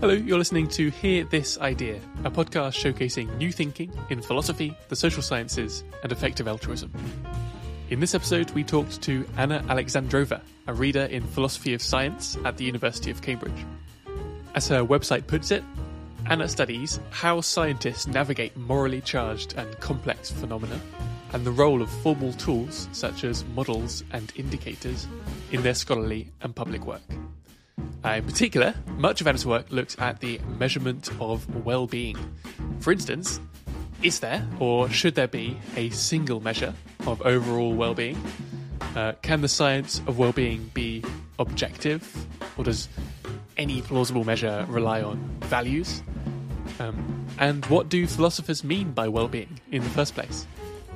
Hello, you're listening to Hear This Idea, a podcast showcasing new thinking in philosophy, the social sciences, and effective altruism. In this episode, we talked to Anna Alexandrova, a reader in philosophy of science at the University of Cambridge. As her website puts it, Anna studies how scientists navigate morally charged and complex phenomena, and the role of formal tools such as models and indicators in their scholarly and public work. Uh, in particular, much of Anna's work looks at the measurement of well being. For instance, is there or should there be a single measure of overall well being? Uh, can the science of well being be objective, or does any plausible measure rely on values? Um, and what do philosophers mean by well being in the first place?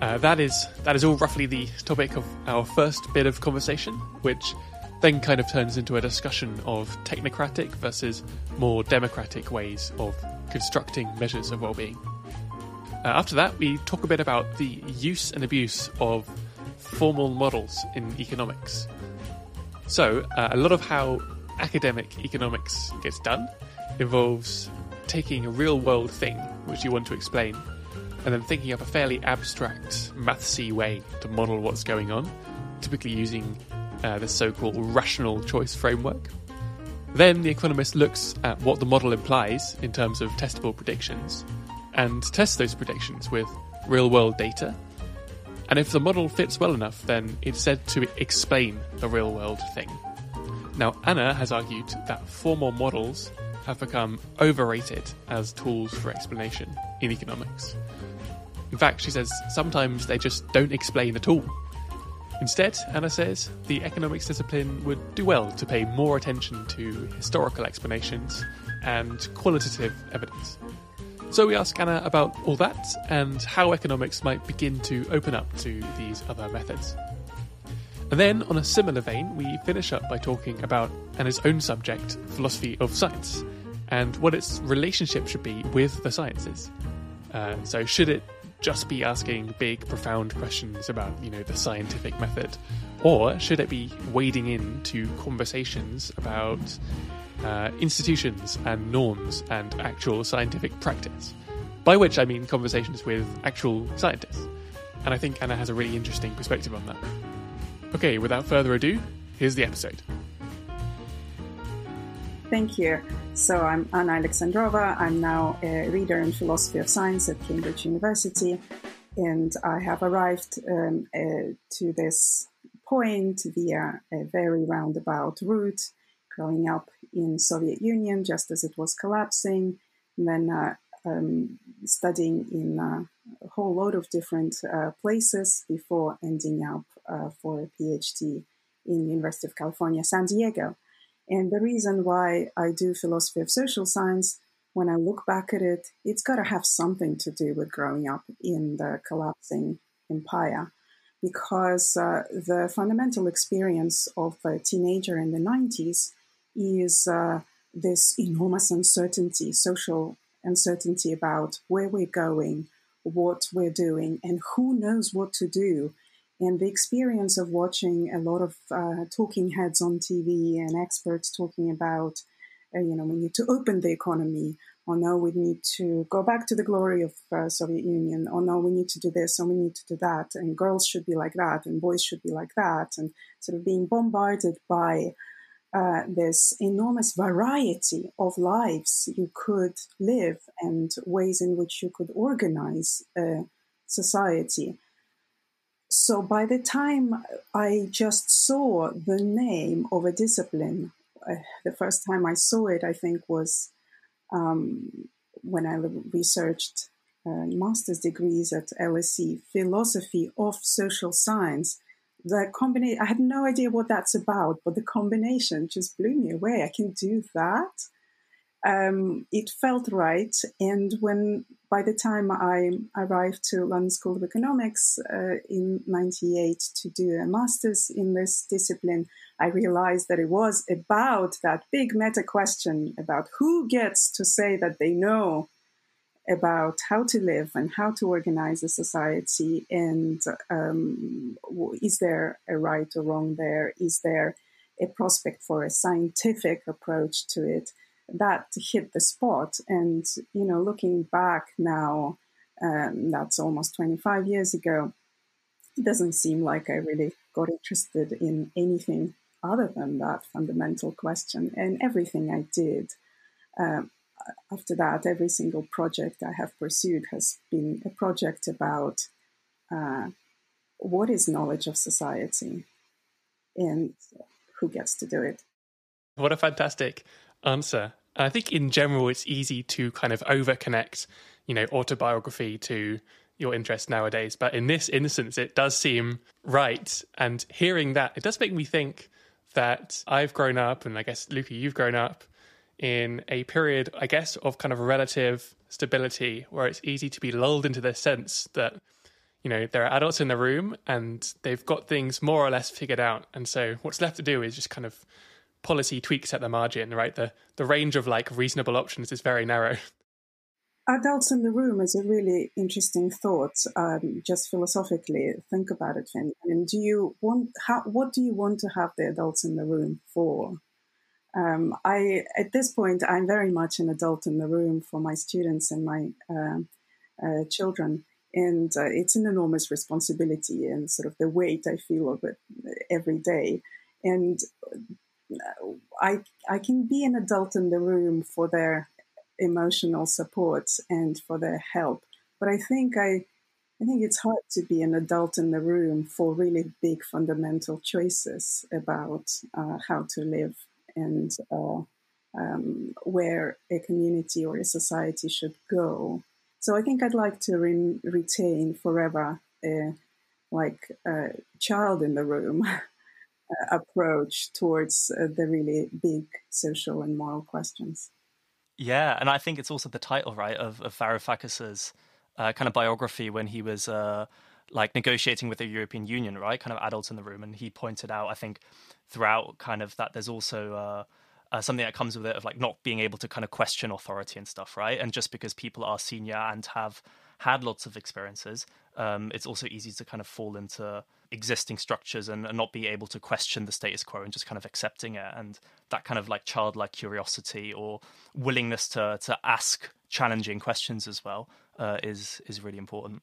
Uh, that is that is all roughly the topic of our first bit of conversation, which then kind of turns into a discussion of technocratic versus more democratic ways of constructing measures of well-being. Uh, after that, we talk a bit about the use and abuse of formal models in economics. So, uh, a lot of how academic economics gets done involves taking a real world thing which you want to explain and then thinking up a fairly abstract, mathsy way to model what's going on, typically using uh, the so called rational choice framework. Then the economist looks at what the model implies in terms of testable predictions and tests those predictions with real world data. And if the model fits well enough, then it's said to explain the real world thing. Now, Anna has argued that formal models have become overrated as tools for explanation in economics. In fact, she says sometimes they just don't explain at all. Instead, Anna says, the economics discipline would do well to pay more attention to historical explanations and qualitative evidence. So we ask Anna about all that and how economics might begin to open up to these other methods. And then, on a similar vein, we finish up by talking about Anna's own subject, philosophy of science, and what its relationship should be with the sciences. Uh, so, should it just be asking big, profound questions about, you know, the scientific method? Or should it be wading into conversations about uh, institutions and norms and actual scientific practice? By which I mean conversations with actual scientists. And I think Anna has a really interesting perspective on that. Okay, without further ado, here's the episode. Thank you. So I'm Anna Alexandrova. I'm now a reader in philosophy of science at Cambridge University, and I have arrived um, uh, to this point via a very roundabout route, growing up in Soviet Union just as it was collapsing, and then uh, um, studying in a whole lot of different uh, places before ending up uh, for a PhD in University of California, San Diego. And the reason why I do philosophy of social science, when I look back at it, it's got to have something to do with growing up in the collapsing empire. Because uh, the fundamental experience of a teenager in the 90s is uh, this enormous uncertainty, social uncertainty about where we're going, what we're doing, and who knows what to do and the experience of watching a lot of uh, talking heads on TV and experts talking about, uh, you know, we need to open the economy, or no, we need to go back to the glory of uh, Soviet Union, or no, we need to do this, or we need to do that, and girls should be like that, and boys should be like that, and sort of being bombarded by uh, this enormous variety of lives you could live and ways in which you could organize a society so by the time I just saw the name of a discipline, uh, the first time I saw it, I think, was um, when I researched uh, master's degrees at LSE, philosophy of social science. The combination, I had no idea what that's about, but the combination just blew me away. I can do that um, it felt right. And when by the time I arrived to London School of Economics uh, in '98 to do a master's in this discipline, I realized that it was about that big meta question about who gets to say that they know about how to live and how to organize a society, and um, is there a right or wrong there? Is there a prospect for a scientific approach to it? That hit the spot. And, you know, looking back now, um, that's almost 25 years ago, it doesn't seem like I really got interested in anything other than that fundamental question. And everything I did um, after that, every single project I have pursued has been a project about uh, what is knowledge of society and who gets to do it. What a fantastic answer. I think in general, it's easy to kind of overconnect, you know, autobiography to your interest nowadays. But in this instance, it does seem right. And hearing that, it does make me think that I've grown up, and I guess, Luca, you've grown up in a period, I guess, of kind of relative stability where it's easy to be lulled into the sense that, you know, there are adults in the room and they've got things more or less figured out. And so what's left to do is just kind of policy tweaks at the margin, right? The the range of like reasonable options is very narrow. Adults in the room is a really interesting thought. Um, just philosophically, think about it, Finn. And do you want how? What do you want to have the adults in the room for? Um, I at this point, I'm very much an adult in the room for my students and my uh, uh, children, and uh, it's an enormous responsibility and sort of the weight I feel of it every day. And I I can be an adult in the room for their emotional support and for their help, but I think I I think it's hard to be an adult in the room for really big fundamental choices about uh, how to live and uh, um, where a community or a society should go. So I think I'd like to re- retain forever a like a child in the room approach towards uh, the really big social and moral questions. Yeah, and I think it's also the title, right, of, of Varoufakis's uh, kind of biography when he was uh, like negotiating with the European Union, right? Kind of adults in the room, and he pointed out, I think, throughout kind of that there's also uh, uh, something that comes with it of like not being able to kind of question authority and stuff, right? And just because people are senior and have had lots of experiences, um, it's also easy to kind of fall into existing structures and, and, not be able to question the status quo and just kind of accepting it. And that kind of like childlike curiosity or willingness to to ask challenging questions as well uh, is is really important.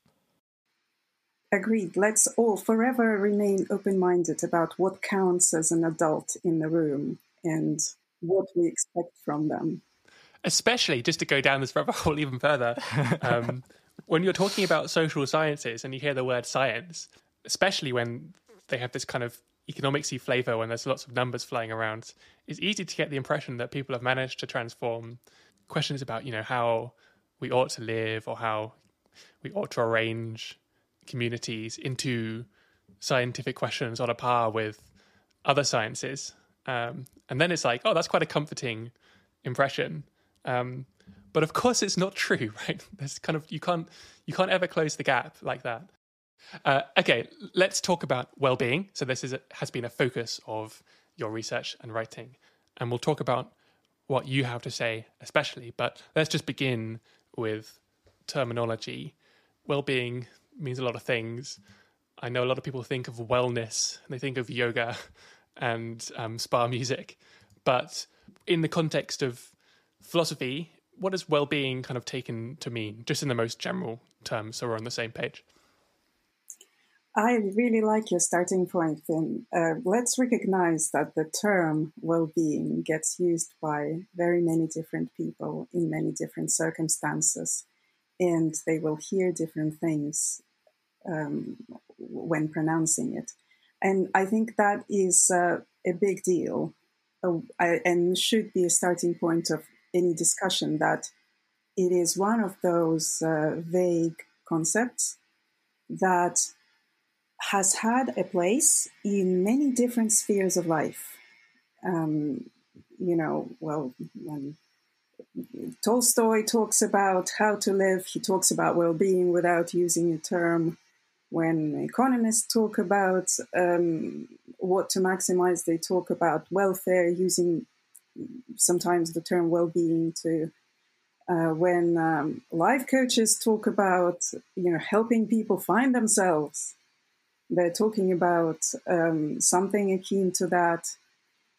Agreed. Let's all forever remain open minded about what counts as an adult in the room and what we expect from them. Especially, just to go down this rabbit hole even further, um, when you're talking about social sciences and you hear the word science, especially when they have this kind of economicsy flavor when there's lots of numbers flying around, it's easy to get the impression that people have managed to transform questions about, you know, how we ought to live or how we ought to arrange communities into scientific questions on a par with other sciences. Um, and then it's like, oh, that's quite a comforting impression. Um, but of course, it's not true, right? There's kind of you can't you can't ever close the gap like that. Uh, okay, let's talk about well-being. So this is a, has been a focus of your research and writing, and we'll talk about what you have to say, especially. But let's just begin with terminology. Well-being means a lot of things. I know a lot of people think of wellness, they think of yoga and um, spa music, but in the context of philosophy, what does well-being kind of taken to mean, just in the most general terms, so we're on the same page? I really like your starting point, Finn. Uh, let's recognize that the term well being gets used by very many different people in many different circumstances, and they will hear different things um, when pronouncing it. And I think that is uh, a big deal uh, and should be a starting point of any discussion that it is one of those uh, vague concepts that has had a place in many different spheres of life. Um, you know, well, when Tolstoy talks about how to live, he talks about well being without using a term when economists talk about um, what to maximize, they talk about welfare using sometimes the term well-being to uh, when um, life coaches talk about you know helping people find themselves they're talking about um, something akin to that.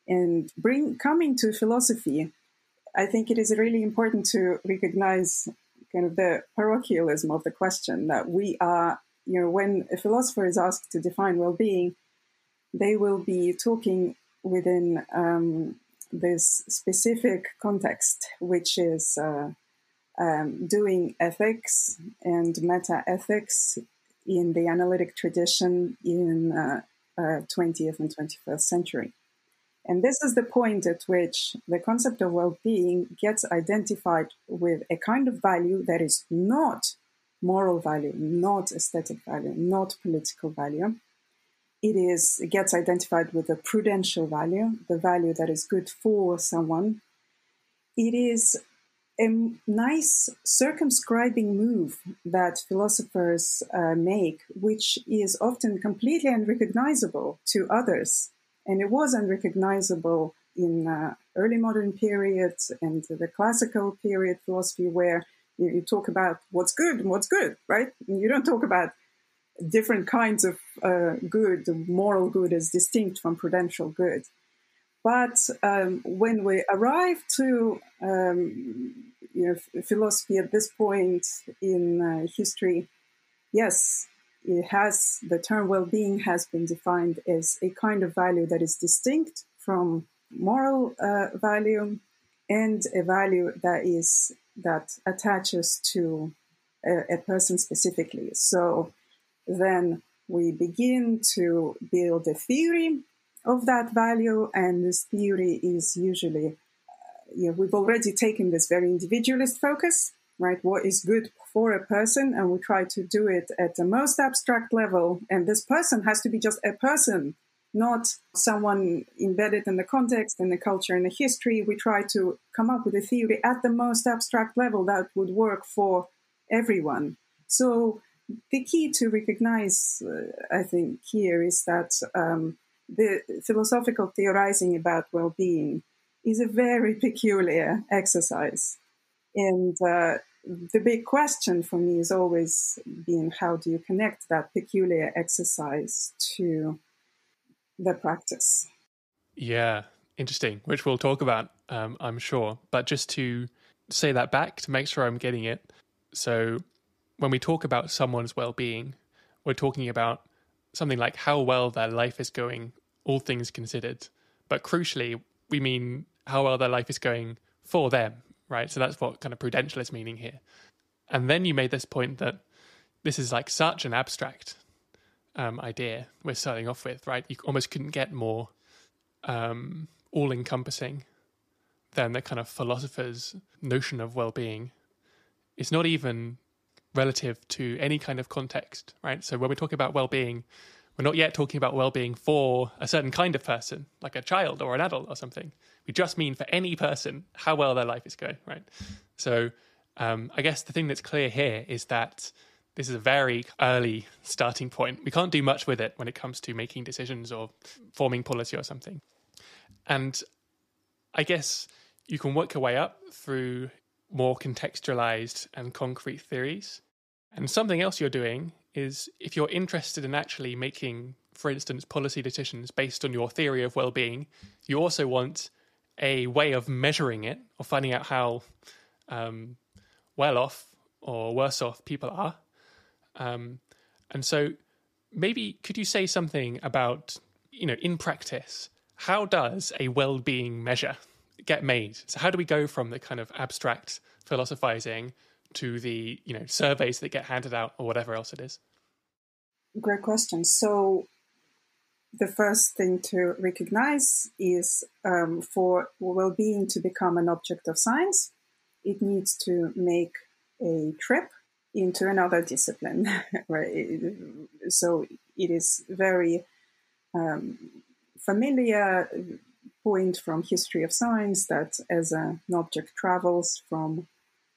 And bring coming to philosophy I think it is really important to recognize kind of the parochialism of the question that we are, you know, when a philosopher is asked to define well-being, they will be talking within um, this specific context, which is uh, um, doing ethics and meta ethics in the analytic tradition in uh, uh, 20th and 21st century. And this is the point at which the concept of well being gets identified with a kind of value that is not moral value, not aesthetic value, not political value. It is it gets identified with a prudential value, the value that is good for someone. It is a nice circumscribing move that philosophers uh, make, which is often completely unrecognizable to others and it was unrecognizable in uh, early modern periods and the classical period philosophy where you, you, talk about what's good and what's good, right? You don't talk about different kinds of uh, good, moral good as distinct from prudential good. But um, when we arrive to um, you know, philosophy at this point in uh, history, yes, it has the term well-being has been defined as a kind of value that is distinct from moral uh, value and a value that is that attaches to a, a person specifically so then we begin to build a theory of that value and this theory is usually uh, you know, we've already taken this very individualist focus right? What is good for a person, and we try to do it at the most abstract level. And this person has to be just a person, not someone embedded in the context, in the culture, in the history. We try to come up with a theory at the most abstract level that would work for everyone. So the key to recognize, uh, I think, here is that um, the philosophical theorizing about well-being is a very peculiar exercise. And uh, the big question for me is always been how do you connect that peculiar exercise to the practice? Yeah, interesting, which we'll talk about, um, I'm sure. But just to say that back to make sure I'm getting it. So, when we talk about someone's well being, we're talking about something like how well their life is going, all things considered. But crucially, we mean how well their life is going for them right? So that's what kind of prudential is meaning here. And then you made this point that this is like such an abstract um, idea we're starting off with, right? You almost couldn't get more um, all encompassing than the kind of philosopher's notion of well being. It's not even relative to any kind of context, right? So when we talk about well being, we're not yet talking about well being for a certain kind of person, like a child or an adult or something. We just mean for any person how well their life is going, right? So um, I guess the thing that's clear here is that this is a very early starting point. We can't do much with it when it comes to making decisions or forming policy or something. And I guess you can work your way up through more contextualized and concrete theories. And something else you're doing is if you're interested in actually making, for instance, policy decisions based on your theory of well being, you also want a way of measuring it or finding out how um, well off or worse off people are. Um, and so maybe could you say something about, you know, in practice, how does a well being measure get made? So, how do we go from the kind of abstract philosophizing to the, you know, surveys that get handed out or whatever else it is? Great question. So, the first thing to recognize is um, for well-being to become an object of science, it needs to make a trip into another discipline. right? So it is very um, familiar point from history of science that as an object travels from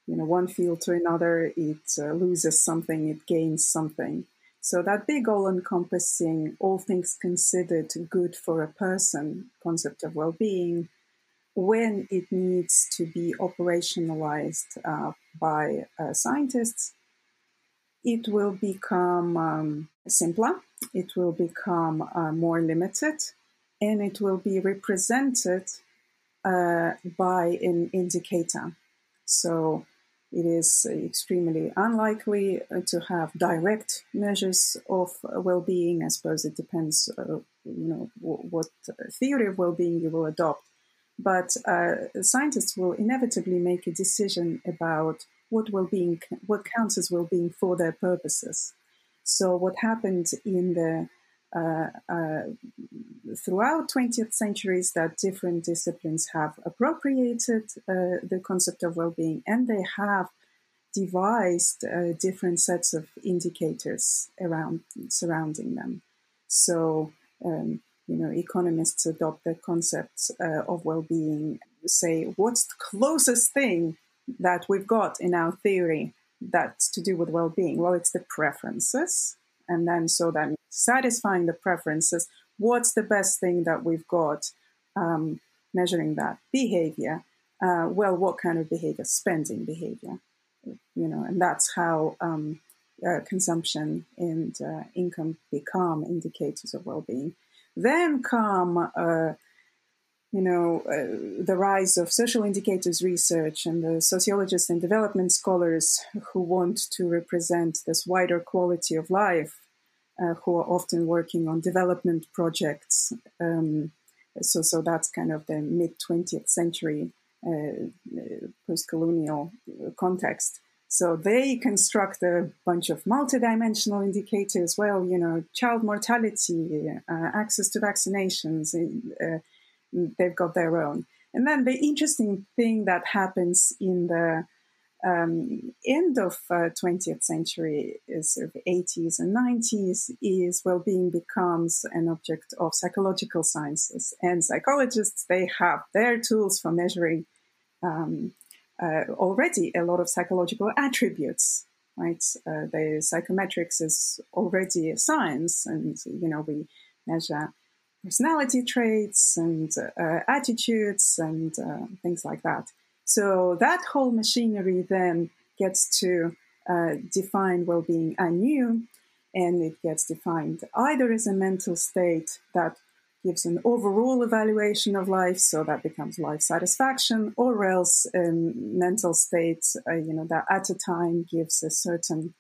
you know one field to another, it uh, loses something, it gains something. So that big all-encompassing, all things considered, good for a person concept of well-being, when it needs to be operationalized uh, by uh, scientists, it will become um, simpler, it will become uh, more limited, and it will be represented uh, by an indicator. So it is extremely unlikely uh, to have direct measures of well-being. I suppose it depends, uh, you know, w- what theory of well-being you will adopt. But uh, scientists will inevitably make a decision about what well-being, what counts as well-being for their purposes. So what happened in the uh, uh, throughout 20th centuries that different disciplines have appropriated uh, the concept of well-being and they have devised uh, different sets of indicators around surrounding them. So, um, you know, economists adopt the concept uh, of well-being. Say, what's the closest thing that we've got in our theory that's to do with well-being? Well, it's the preferences, and then so then satisfying the preferences, what's the best thing that we've got um, measuring that behavior? Uh, well, what kind of behavior? Spending behavior, you know, and that's how um, uh, consumption and uh, income become indicators of well-being. Then come, uh, you know, uh, the rise of social indicators research and the sociologists and development scholars who want to represent this wider quality of life uh, who are often working on development projects. Um, so, so that's kind of the mid 20th century uh, post-colonial context. So they construct a bunch of multidimensional indicators. Well, you know, child mortality, uh, access to vaccinations. They've got their own. And then the interesting thing that happens in the um, end of uh, 20th century is sort of 80s and 90s is well-being becomes an object of psychological sciences and psychologists they have their tools for measuring um, uh, already a lot of psychological attributes right uh, the psychometrics is already a science and you know we measure personality traits and uh, attitudes and uh, things like that. So that whole machinery then gets to uh, define well-being anew, and it gets defined either as a mental state that gives an overall evaluation of life, so that becomes life satisfaction, or else a mental state, uh, you know, that at a time gives a certain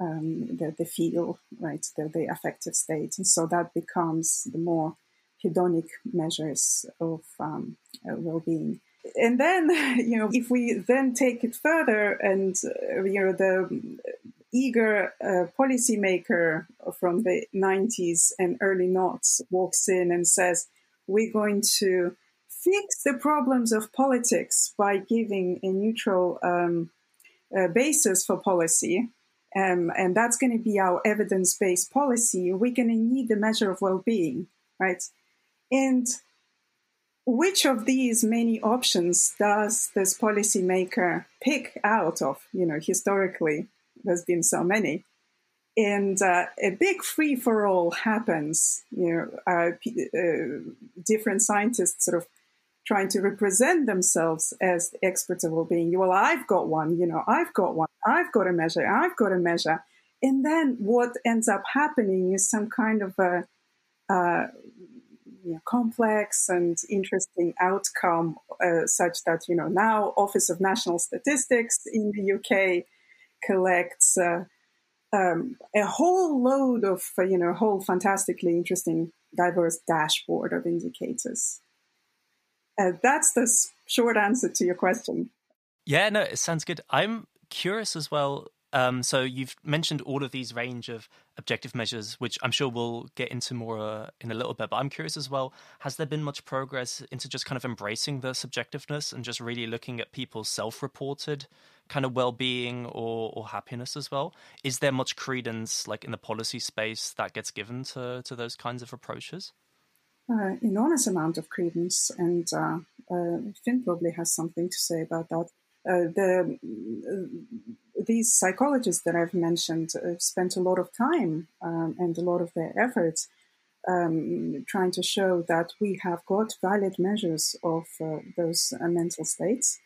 um, the, the feel, right, the, the affective state, and so that becomes the more hedonic measures of um, uh, well-being. And then you know if we then take it further and uh, you know the eager uh, policymaker from the 90s and early noughts walks in and says we're going to fix the problems of politics by giving a neutral um, uh, basis for policy um, and that's going to be our evidence-based policy we're going to need the measure of well-being right and which of these many options does this policymaker pick out of? You know, historically, there's been so many. And uh, a big free for all happens. You know, uh, uh, different scientists sort of trying to represent themselves as experts of well-being. Well, I've got one. You know, I've got one. I've got a measure. I've got a measure. And then what ends up happening is some kind of a uh, you know, complex and interesting outcome, uh, such that you know now Office of National Statistics in the UK collects uh, um, a whole load of uh, you know a whole fantastically interesting, diverse dashboard of indicators. Uh, that's the short answer to your question. Yeah, no, it sounds good. I'm curious as well um, so you've mentioned all of these range of objective measures, which I'm sure we'll get into more uh, in a little bit. But I'm curious as well: has there been much progress into just kind of embracing the subjectiveness and just really looking at people's self-reported kind of well-being or, or happiness as well? Is there much credence, like in the policy space, that gets given to to those kinds of approaches? Uh, enormous amount of credence, and uh, uh, Finn probably has something to say about that. Uh, the these psychologists that I've mentioned spent a lot of time um, and a lot of their efforts um, trying to show that we have got valid measures of uh, those uh, mental states,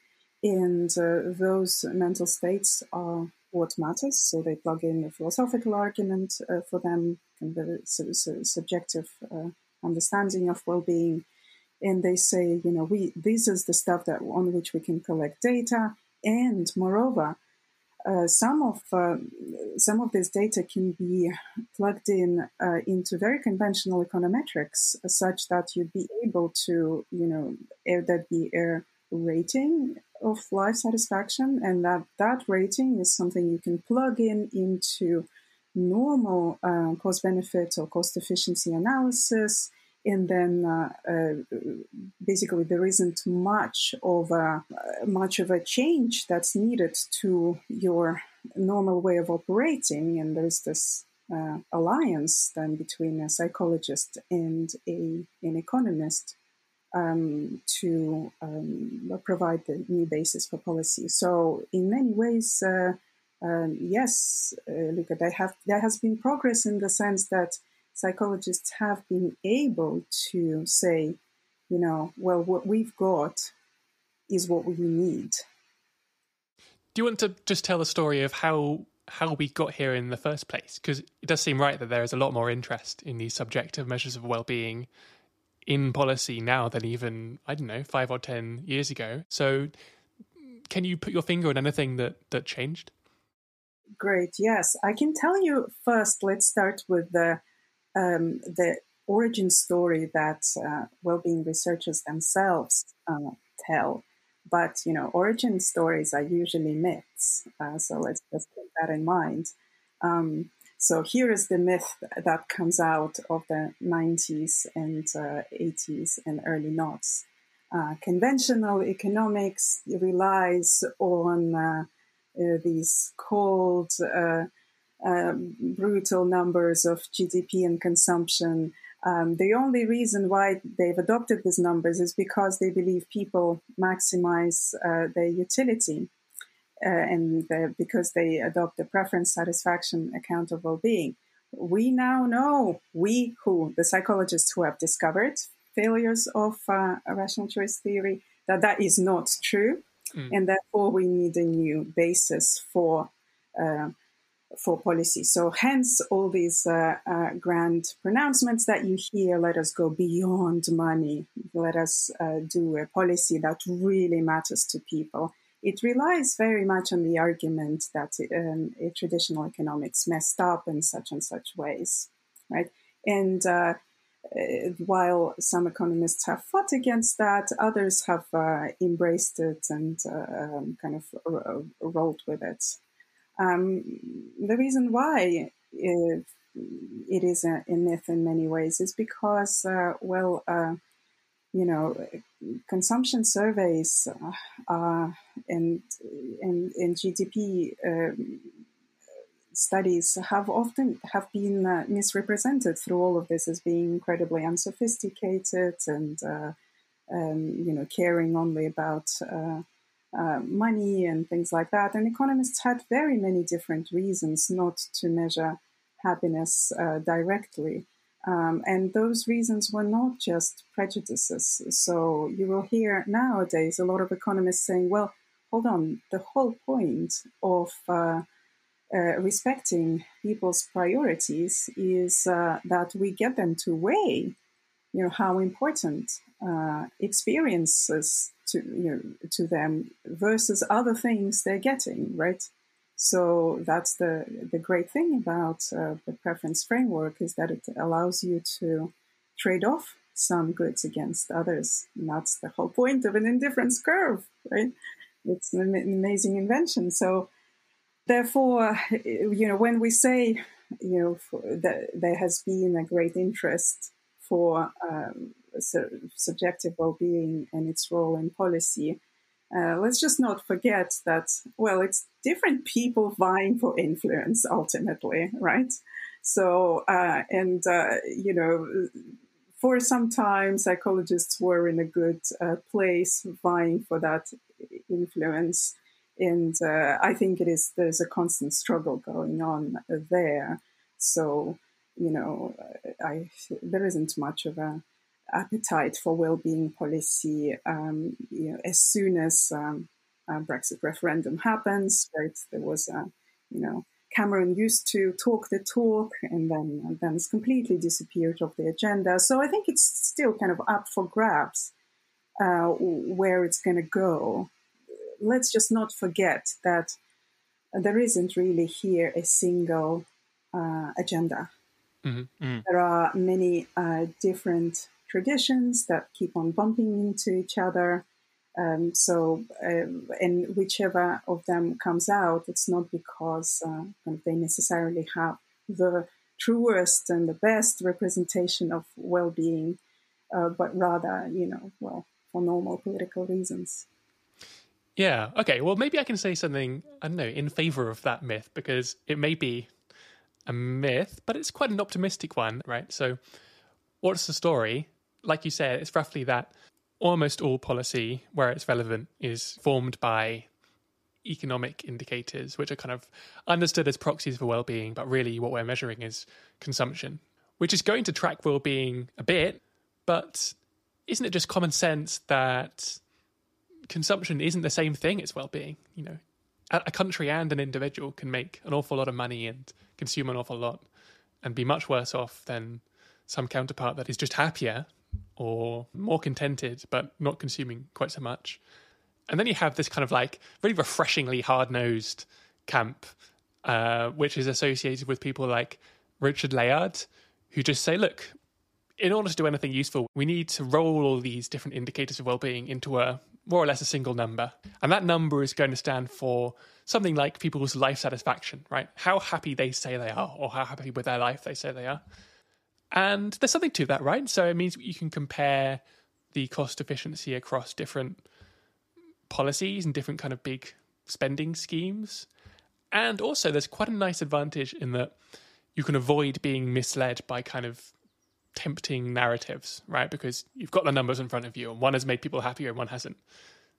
and uh, those mental states are what matters. So they plug in a philosophical argument uh, for them, and the su- su- subjective uh, understanding of well-being, and they say, you know, we this is the stuff that on which we can collect data, and moreover, uh, some of uh, some of this data can be plugged in uh, into very conventional econometrics, such that you'd be able to, you know, that be a rating of life satisfaction, and that that rating is something you can plug in into normal uh, cost benefit or cost efficiency analysis and then uh, uh, basically there isn't much of a much of a change that's needed to your normal way of operating and there's this uh, alliance then between a psychologist and a an economist um, to um, provide the new basis for policy. So in many ways, uh, um, yes, uh, Luca, there have there has been progress in the sense that psychologists have been able to say, you know, well, what we've got is what we need. Do you want to just tell the story of how how we got here in the first place? Because it does seem right that there is a lot more interest in these subjective measures of well-being in policy now than even I don't know five or ten years ago. So, can you put your finger on anything that that changed? Great. Yes, I can tell you first. Let's start with the um, the origin story that uh, well-being researchers themselves uh, tell. But you know, origin stories are usually myths, uh, so let's just keep that in mind. Um, so here is the myth that comes out of the 90s and 80s uh, and early noughts. Uh, conventional economics relies on uh, these cold um, brutal numbers of GDP and consumption. Um, the only reason why they've adopted these numbers is because they believe people maximize uh, their utility. Uh, and the, because they adopt the preference satisfaction account of well-being. We now know, we who, the psychologists who have discovered failures of uh, rational choice theory, that that is not true. Mm. And therefore we need a new basis for uh, for policy. So, hence all these uh, uh, grand pronouncements that you hear let us go beyond money, let us uh, do a policy that really matters to people. It relies very much on the argument that um, traditional economics messed up in such and such ways, right? And uh, while some economists have fought against that, others have uh, embraced it and um, kind of rolled with it. Um, the reason why it, it is a, a, myth in many ways is because, uh, well, uh, you know, consumption surveys uh, and, and, and GDP um, studies have often have been uh, misrepresented through all of this as being incredibly unsophisticated and uh, um, you know caring only about uh, uh, money and things like that. And economists had very many different reasons not to measure happiness uh, directly. Um, and those reasons were not just prejudices. So you will hear nowadays a lot of economists saying, well, hold on, the whole point of uh, respecting people's priorities is uh, that we get them to weigh you know how important uh, experiences to you know to them versus other things they're getting right? So that's the the great thing about uh, the preference framework is that it allows you to trade off some goods against others. And that's the whole point of an indifference curve right? It's an amazing invention. So therefore you know when we say you know that there has been a great interest for um, subjective well-being and its role in policy. Uh, let's just not forget that, well, it's different people vying for influence ultimately, right? So, uh, and, uh, you know, for some time, psychologists were in a good uh, place vying for that influence. And uh, I think it is, there's a constant struggle going on there. So, you know, I, there isn't much of a appetite for well-being policy. Um, you know, as soon as um, Brexit referendum happens, right, there was a, you know, Cameron used to talk the talk and then and then it's completely disappeared off the agenda. So I think it's still kind of up for grabs uh, where it's going to go. Let's just not forget that there isn't really here a single uh, agenda. Mm-hmm. Mm. There are many uh, different traditions that keep on bumping into each other. Um, so, uh, and whichever of them comes out, it's not because uh, they necessarily have the truest and the best representation of well-being, uh, but rather, you know, well, for normal political reasons. Yeah. Okay. Well, maybe I can say something. I don't know in favor of that myth because it may be a myth, but it's quite an optimistic one, right? So, what's the story? Like you said, it's roughly that almost all policy, where it's relevant, is formed by economic indicators, which are kind of understood as proxies for well-being, but really what we're measuring is consumption, which is going to track well-being a bit, but isn't it just common sense that consumption isn't the same thing as well-being? You know, a country and an individual can make an awful lot of money and consume an awful lot and be much worse off than some counterpart that is just happier or more contented but not consuming quite so much. And then you have this kind of like really refreshingly hard nosed camp, uh, which is associated with people like Richard Layard, who just say, look, in order to do anything useful, we need to roll all these different indicators of well-being into a more or less a single number. And that number is going to stand for something like people's life satisfaction, right? How happy they say they are, or how happy with their life they say they are. And there's something to that, right? So it means you can compare the cost efficiency across different policies and different kind of big spending schemes. And also, there's quite a nice advantage in that you can avoid being misled by kind of tempting narratives, right? Because you've got the numbers in front of you, and one has made people happier and one hasn't.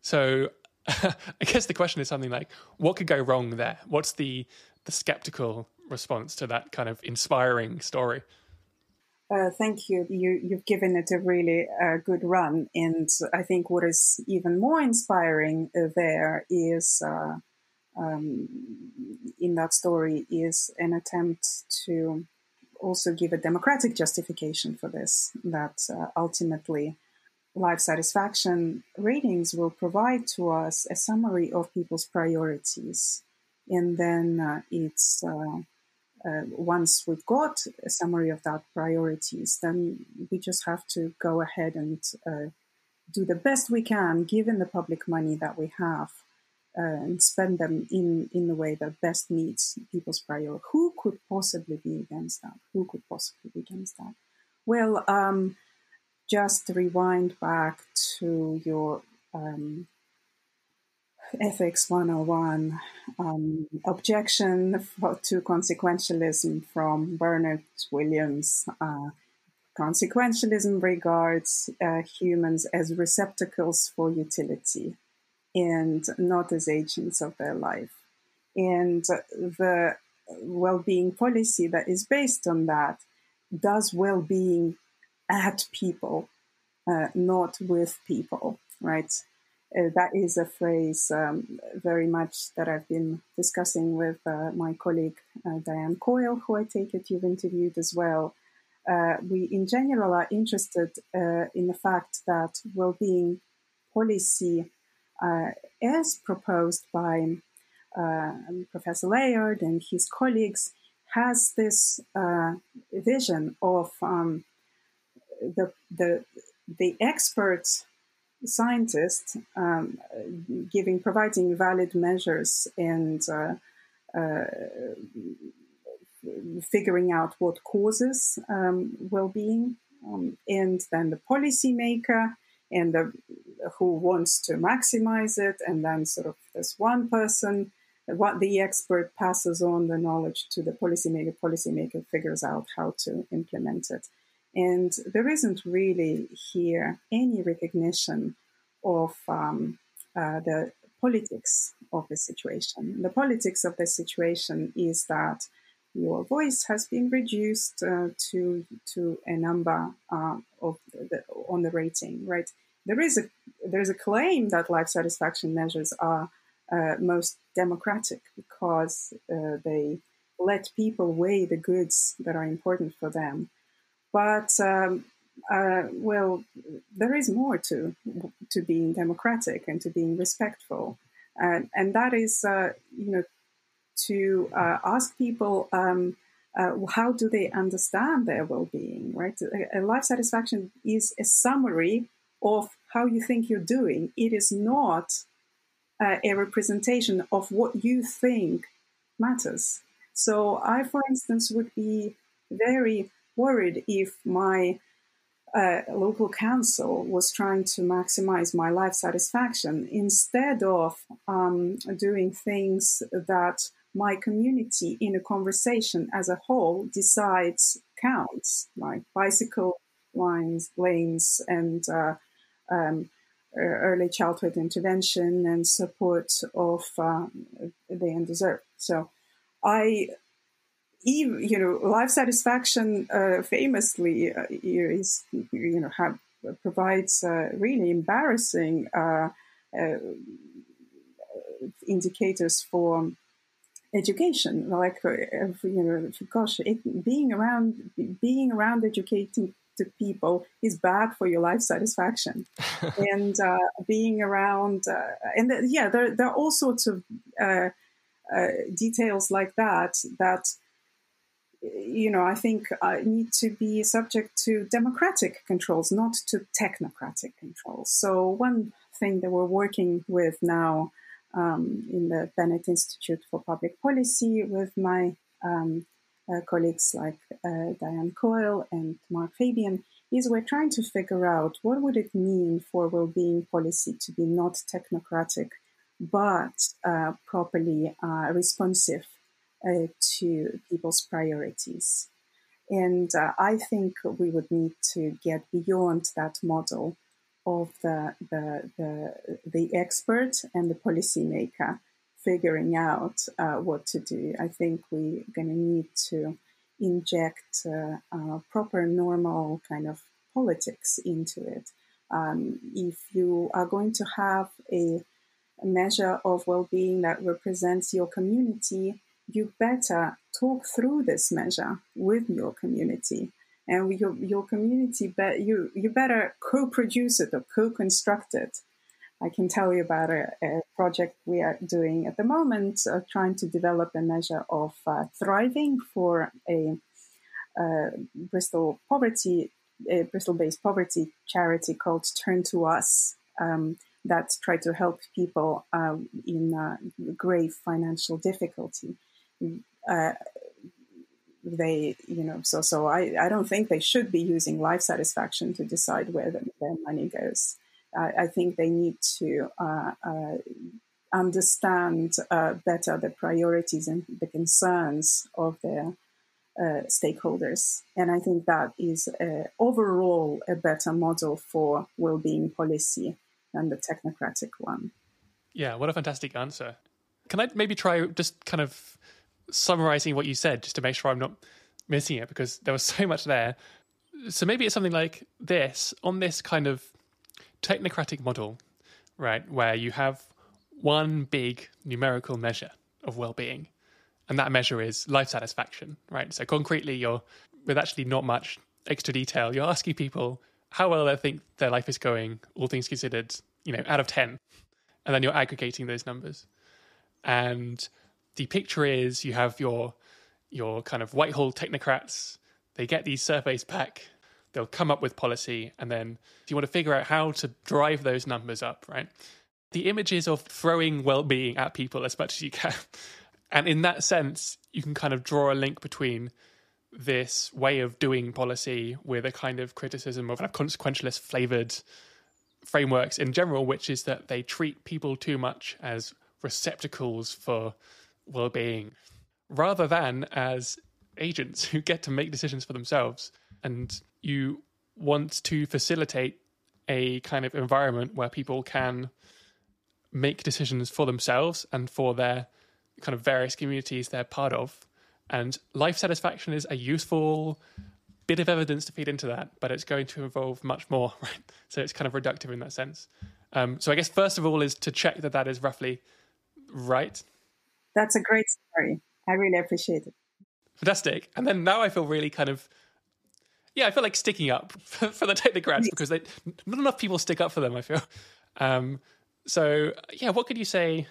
So I guess the question is something like, what could go wrong there? What's the the skeptical response to that kind of inspiring story? Uh, thank you. You you've given it a really uh, good run, and I think what is even more inspiring uh, there is uh, um, in that story is an attempt to also give a democratic justification for this. That uh, ultimately, life satisfaction ratings will provide to us a summary of people's priorities, and then uh, it's uh, once we've got a summary of that priorities, then we just have to go ahead and uh, do the best we can, given the public money that we have, uh, and spend them in, in the way that best meets people's priority. Who could possibly be against that? Who could possibly be against that? Well, um, just rewind back to your um, Ethics 101 um, objection for, to consequentialism from Bernard Williams. Uh, consequentialism regards uh, humans as receptacles for utility and not as agents of their life. And the well being policy that is based on that does well being at people, uh, not with people, right? Uh, that is a phrase um, very much that I've been discussing with uh, my colleague uh, Diane Coyle, who I take it you've interviewed as well. Uh, we, in general, are interested uh, in the fact that well-being policy, uh, as proposed by Professor Layard and his colleagues, has this vision of um, the the the experts scientists um, giving providing valid measures and uh, uh, figuring out what causes um, well-being um, and then the policymaker and the, who wants to maximize it and then sort of this one person what the expert passes on the knowledge to the policymaker policymaker figures out how to implement it and there isn't really here any recognition of um, uh, the politics of the situation. The politics of the situation is that your voice has been reduced uh, to to a number uh, of the, on the rating. Right? There is a there is a claim that life satisfaction measures are uh, most democratic because uh, they let people weigh the goods that are important for them. But um, uh, well, there is more to to being democratic and to being respectful, and and that is uh, you know to uh, ask people um, uh, how do they understand their well-being, right? A life satisfaction is a summary of how you think you're doing. It is not uh, a representation of what you think matters. So I, for instance, would be very worried if my uh, local council was trying to maximize my life satisfaction instead of um, doing things that my community in a conversation as a whole decides counts, like bicycle lines, lanes, and uh, um, early childhood intervention and support of uh, the undeserved. So, I, you know, life satisfaction uh, famously uh, is, you know, have provides really embarrassing uh, uh, indicators for education. Like you know gosh it, being around being around educating to people is bad for your life satisfaction. And uh, being around uh, and yeah there, there are all sorts of uh, uh details like that that you know i think uh, need to be subject to democratic controls not to technocratic controls. So one thing that we're working with now um, in the Bennett Institute for Public Policy with my um, uh, colleagues like uh, Diane Coyle and Mark Fabian is we're trying to figure out what would it mean for well-being policy to be not technocratic but uh, properly uh, responsive uh, to people's priorities. And uh, I think we would need to get beyond that model of the, the, the, the expert and the policymaker figuring out uh, what to do. I think we're going to need to inject uh, uh, proper, normal kind of politics into it. Um, if you are going to have a, a measure of well being that represents your community, you better talk through this measure with your community and your, your community, but you, you better co-produce it or co-construct it. I can tell you about a, a project we are doing at the moment, uh, trying to develop a measure of uh, thriving for a uh, Bristol poverty, a Bristol-based poverty charity called Turn to Us. Um, that try to help people um, in uh, grave financial difficulty. Uh, they, you know, so so I, I don't think they should be using life satisfaction to decide where the, their money goes. I, I think they need to uh, uh, understand uh, better the priorities and the concerns of their uh, stakeholders, and I think that is overall a better model for well-being policy than the technocratic one. Yeah, what a fantastic answer. Can I maybe try just kind of summarizing what you said just to make sure I'm not missing it because there was so much there. So maybe it's something like this on this kind of technocratic model, right, where you have one big numerical measure of well-being, and that measure is life satisfaction, right? So concretely, you're with actually not much extra detail, you're asking people how well they think their life is going, all things considered, you know, out of ten, and then you're aggregating those numbers, and the picture is you have your your kind of Whitehall technocrats. They get these surveys back. They'll come up with policy, and then you want to figure out how to drive those numbers up, right? The images of throwing well-being at people as much as you can, and in that sense, you can kind of draw a link between this way of doing policy with a kind of criticism of kind of consequentialist flavored frameworks in general, which is that they treat people too much as receptacles for well-being rather than as agents who get to make decisions for themselves. And you want to facilitate a kind of environment where people can make decisions for themselves and for their kind of various communities they're part of. And life satisfaction is a useful bit of evidence to feed into that but it's going to involve much more right? So it's kind of reductive in that sense. Um, so i guess first of all is to check that that is roughly right that's a great story. I really appreciate it. fantastic. And then now I feel really kind of yeah, I feel like sticking up for, for the technocrats because they, not enough people stick up for them. I feel. Um, so yeah, what could you say?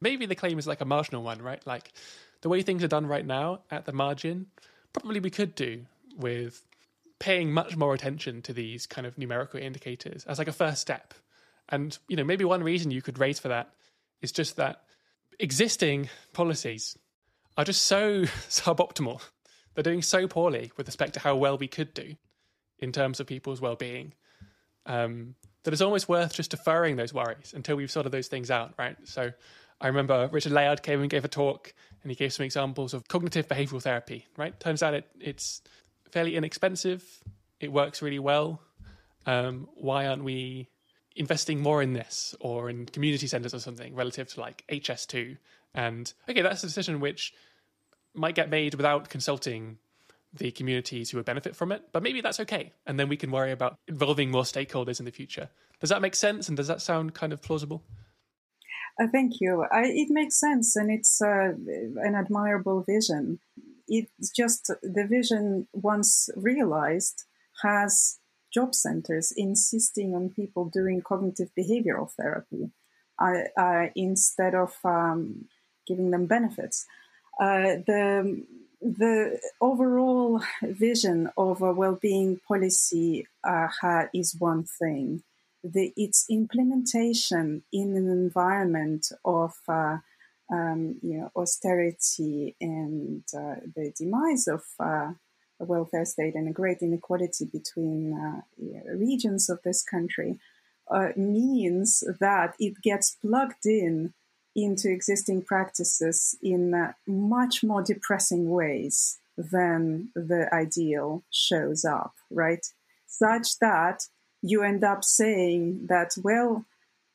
Maybe the claim is like a marginal one, right? Like the way things are done right now at the margin, probably we could do with paying much more attention to these kind of numerical indicators as like a first step. And you know, maybe one reason you could raise for that is just that existing policies are just so suboptimal. They're doing so poorly with respect to how well we could do in terms of people's well-being. Um, that it's almost worth just deferring those worries until we've sorted those things out, right? So I remember Richard Layard came and gave a talk and he gave some examples of cognitive behavioral therapy, right? Turns out it, it's fairly inexpensive, it works really well. Um, why aren't we investing more in this or in community centers or something relative to like HS2? And okay, that's a decision which might get made without consulting the communities who would benefit from it, but maybe that's okay. And then we can worry about involving more stakeholders in the future. Does that make sense? And does that sound kind of plausible? Uh, thank you. I, it makes sense, and it's uh, an admirable vision. It's just the vision, once realized, has job centers insisting on people doing cognitive behavioral therapy uh, instead of um, giving them benefits. Uh, the the overall vision of a well-being policy uh, is one thing. The, its implementation in an environment of uh, um, you know austerity and uh, the demise of uh, a welfare state and a great inequality between uh, regions of this country means that it gets plugged in into existing practices in uh, much more depressing ways than the ideal shows up, right? Such that you end up saying that, well,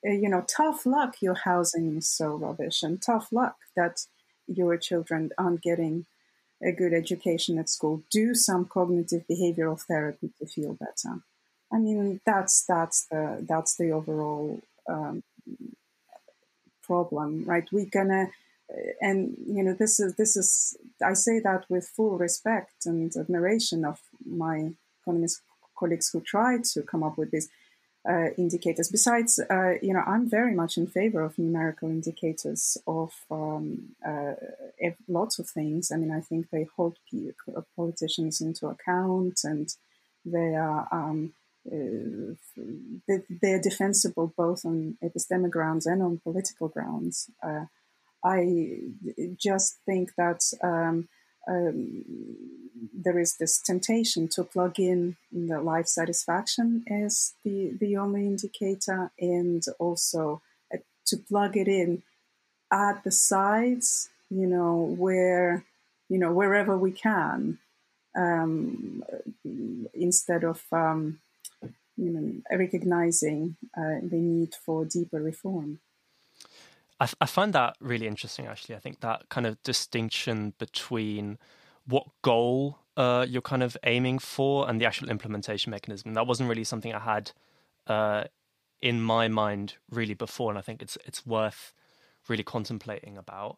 uh, you know, tough luck your housing is so rubbish, and tough luck that your children aren't getting a good education at school. Do some cognitive behavioral therapy to feel better. I mean, that's that's the that's the overall um, problem, right? We're gonna, uh, and you know, this is this is I say that with full respect and admiration of my economist colleagues who tried to come up with these uh, indicators. Besides, uh, you know, I'm very much in favor of numerical indicators of um, uh, lots of things. I mean, I think they hold politicians into account and they are. Um, uh, they, are defensible both on epistemic grounds and on political grounds. Uh, I just think that um, um, there is this temptation to plug in the life satisfaction as the, the only indicator and also uh, to plug it in at the sides, you know, where, you know, wherever we can, um, instead of um, you know, recognizing uh, the need for deeper reform. I, I find that really interesting, actually. I think that kind of distinction between what goal uh, you're kind of aiming for and the actual implementation mechanism. That wasn't really something I had uh, in my mind really before, and I think it's it's worth really contemplating about.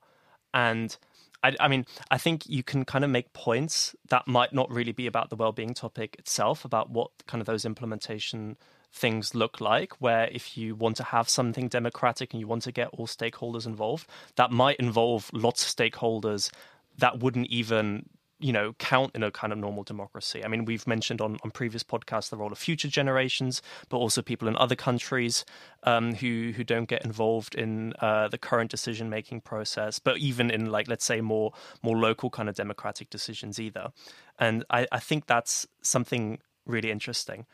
And I, I, mean, I think you can kind of make points that might not really be about the well-being topic itself, about what kind of those implementation things look like. Where if you want to have something democratic and you want to get all stakeholders involved, that might involve lots of stakeholders that wouldn't even you know count in a kind of normal democracy. I mean, we've mentioned on, on previous podcasts the role of future generations, but also people in other countries um, who who don't get involved in uh, the current decision making process, but even in like let's say more more local kind of democratic decisions either. And I, I think that's something really interesting.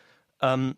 Um,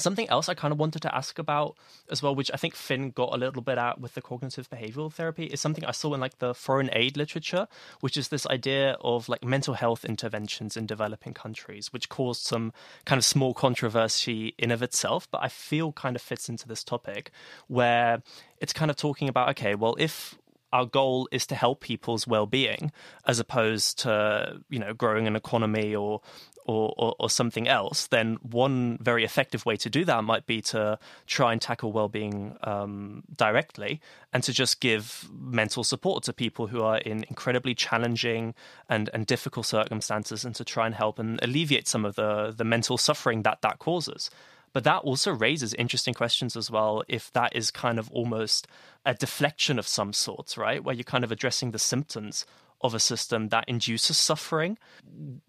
Something else I kind of wanted to ask about as well, which I think Finn got a little bit at with the cognitive behavioral therapy, is something I saw in like the foreign aid literature, which is this idea of like mental health interventions in developing countries, which caused some kind of small controversy in of itself, but I feel kind of fits into this topic where it's kind of talking about okay, well, if our goal is to help people's well-being as opposed to you know growing an economy or or, or, or, something else, then one very effective way to do that might be to try and tackle well-being um, directly and to just give mental support to people who are in incredibly challenging and, and difficult circumstances and to try and help and alleviate some of the, the mental suffering that that causes. But that also raises interesting questions as well if that is kind of almost a deflection of some sort, right? Where you're kind of addressing the symptoms of a system that induces suffering.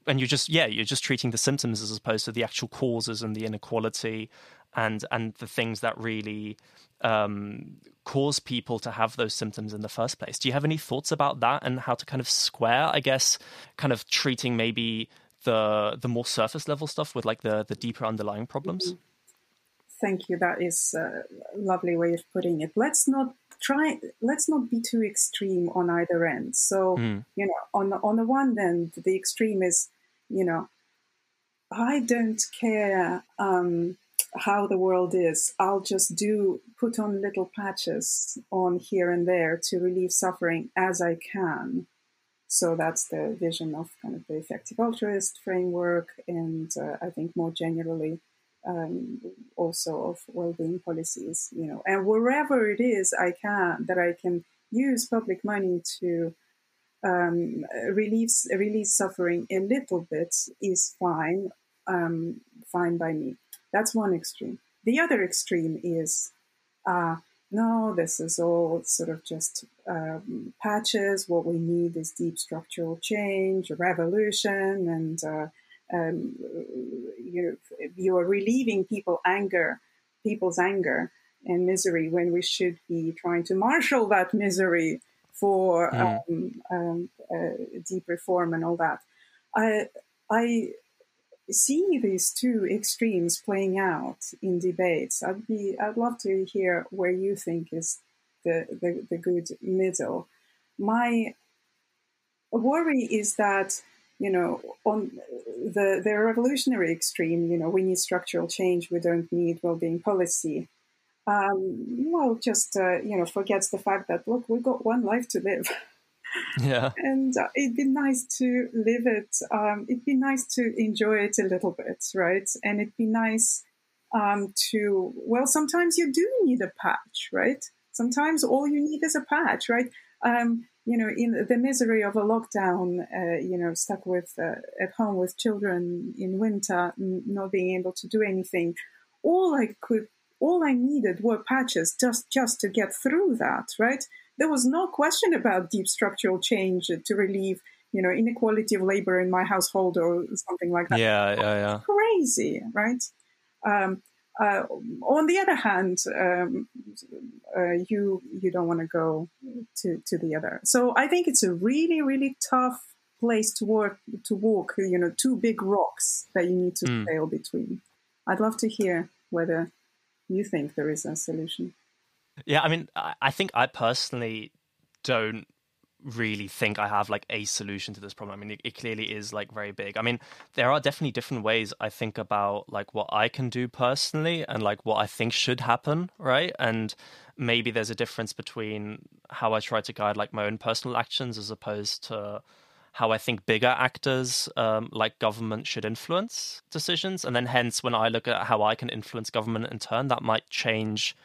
And you're just yeah you're just treating the symptoms as opposed to the actual causes and the inequality and and the things that really um, cause people to have those symptoms in the first place. Do you have any thoughts about that and how to kind of square i guess kind of treating maybe the the more surface level stuff with like the the deeper underlying problems? Thank you. That is a lovely way of putting it. Let's not try let's not be too extreme on either end. So mm. you know on the, on the one end the extreme is you know i don't care um, how the world is. I'll just do put on little patches on here and there to relieve suffering as i can. So that's the vision of kind of the effective altruist framework and uh, i think more generally um, also of well-being policies, you know, and wherever it is I can that I can use public money to um, relieve relieve suffering a little bit is fine, um, fine by me. That's one extreme. The other extreme is, uh, no, this is all sort of just um, patches. What we need is deep structural change, a revolution, and uh, um, you you are relieving people anger, people's anger and misery when we should be trying to marshal that misery for mm. um, um, uh, deep reform and all that. I I see these two extremes playing out in debates. I'd be I'd love to hear where you think is the, the, the good middle. My worry is that you know, on the, the revolutionary extreme, you know, we need structural change, we don't need well-being policy. Um, well, just, uh, you know, forgets the fact that, look, we've got one life to live. Yeah. and uh, it'd be nice to live it. Um, it'd be nice to enjoy it a little bit, right? And it'd be nice um, to, well, sometimes you do need a patch, right? Sometimes all you need is a patch, right? Um, you know, in the misery of a lockdown, uh, you know, stuck with uh, at home with children in winter, n- not being able to do anything, all I could, all I needed were patches just just to get through that. Right? There was no question about deep structural change to relieve, you know, inequality of labor in my household or something like that. Yeah, yeah, yeah. Crazy, right? Um, uh, on the other hand, um, uh, you you don't want to go to to the other. So I think it's a really really tough place to work to walk. You know, two big rocks that you need to mm. sail between. I'd love to hear whether you think there is a solution. Yeah, I mean, I think I personally don't really think I have like a solution to this problem. I mean, it, it, clearly is like very big. I mean, there are definitely different ways I think about like what I can do personally and like what I think should happen, right? And maybe there's a difference between how I try to guide like my own personal actions as opposed to how I think bigger actors um, like government should influence decisions. And then hence when I look at how I can influence government in turn, that might change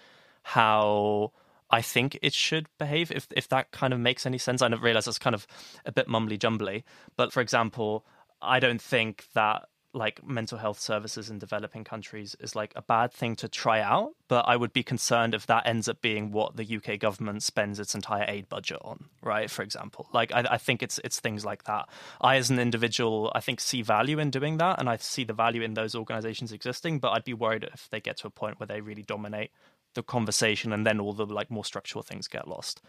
how I think it should behave. If if that kind of makes any sense, I realize that's kind of a bit mumbly jumbly. But for example, I don't think that like mental health services in developing countries is like a bad thing to try out, but I would be concerned if that ends up being what the UK government spends its entire aid budget on, right? For example, like I, I, think it's it's things like that. I, as an individual, I think see value in doing that, and I see the value in those organisations existing. But I'd be worried if they get to a point where they really dominate the conversation and then all the like more structural things get lost.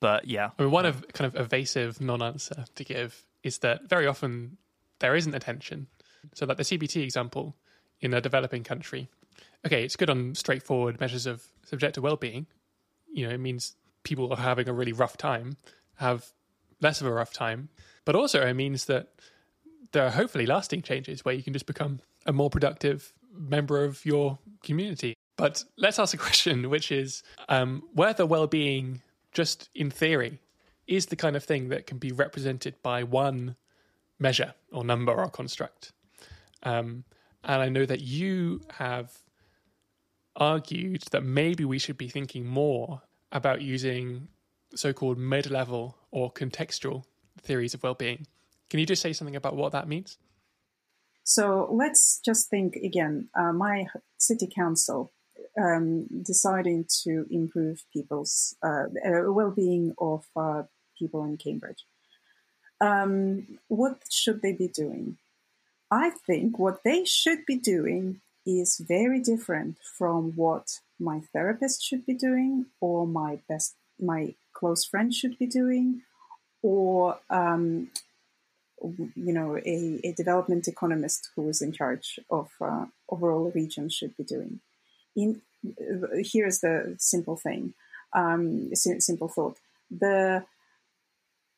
But yeah. I mean, one of kind of evasive non-answer to give is that very often there isn't attention. So like the cbt example in a developing country okay it's good on straightforward measures of subjective well-being. You know it means people are having a really rough time have less of a rough time. But also it means that there are hopefully lasting changes where you can just become a more productive member of your community but let's ask a question, which is um, whether well being, just in theory, is the kind of thing that can be represented by one measure or number or construct. Um, and I know that you have argued that maybe we should be thinking more about using so called mid level or contextual theories of well being. Can you just say something about what that means? So let's just think again. Uh, my city council um, deciding to improve people's uh, uh, well-being of uh, people in Cambridge. Um, what should they be doing? I think what they should be doing is very different from what my therapist should be doing, or my best, my close friend should be doing, or um, you know, a, a, development economist who is in charge of uh, overall region should be doing. In here's the simple thing, um, simple thought: the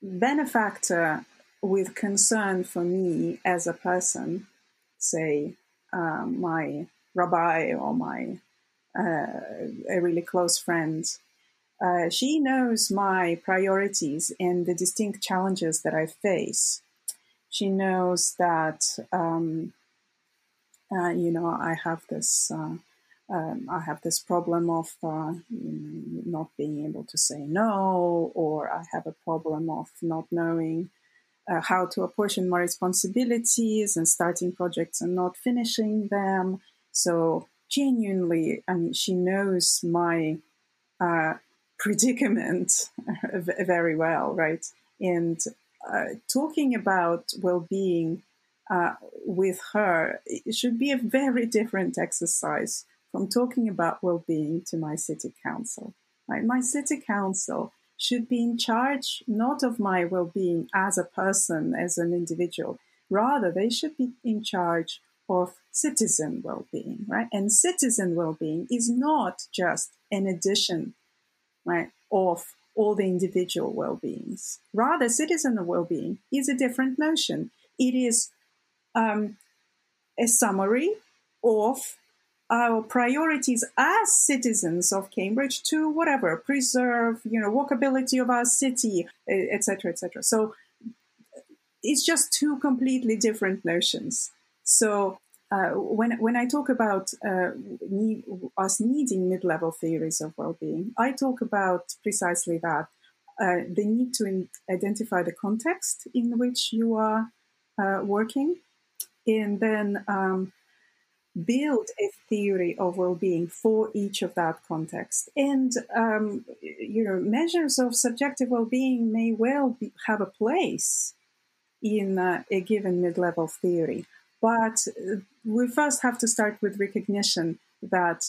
benefactor with concern for me as a person, say um, my rabbi or my uh, a really close friend, uh, she knows my priorities and the distinct challenges that I face. She knows that um, uh, you know I have this. Um, I have this problem of uh, not being able to say no, or I have a problem of not knowing uh, how to apportion my responsibilities and starting projects and not finishing them. So genuinely, I mean, she knows my uh, predicament very well, right? And uh, talking about well-being uh, with her should be a very different exercise from talking about well-being to my city council. Right? My city council should be in charge not of my well-being as a person, as an individual. Rather, they should be in charge of citizen well-being, right? And citizen well-being is not just an addition, right, of all the individual well-beings. Rather, citizen well-being is a different notion. It is um, a summary of our priorities as citizens of Cambridge to whatever preserve, you know, walkability of our city, etc., etc. So it's just two completely different notions. So uh, when when I talk about uh, need, us needing mid-level theories of well-being, I talk about precisely that: uh, the need to in- identify the context in which you are uh, working, and then um, build a theory of well-being for each of that context. And um, you know, measures of subjective well-being may well be, have a place in uh, a given mid-level theory, but uh, we first have to start with recognition that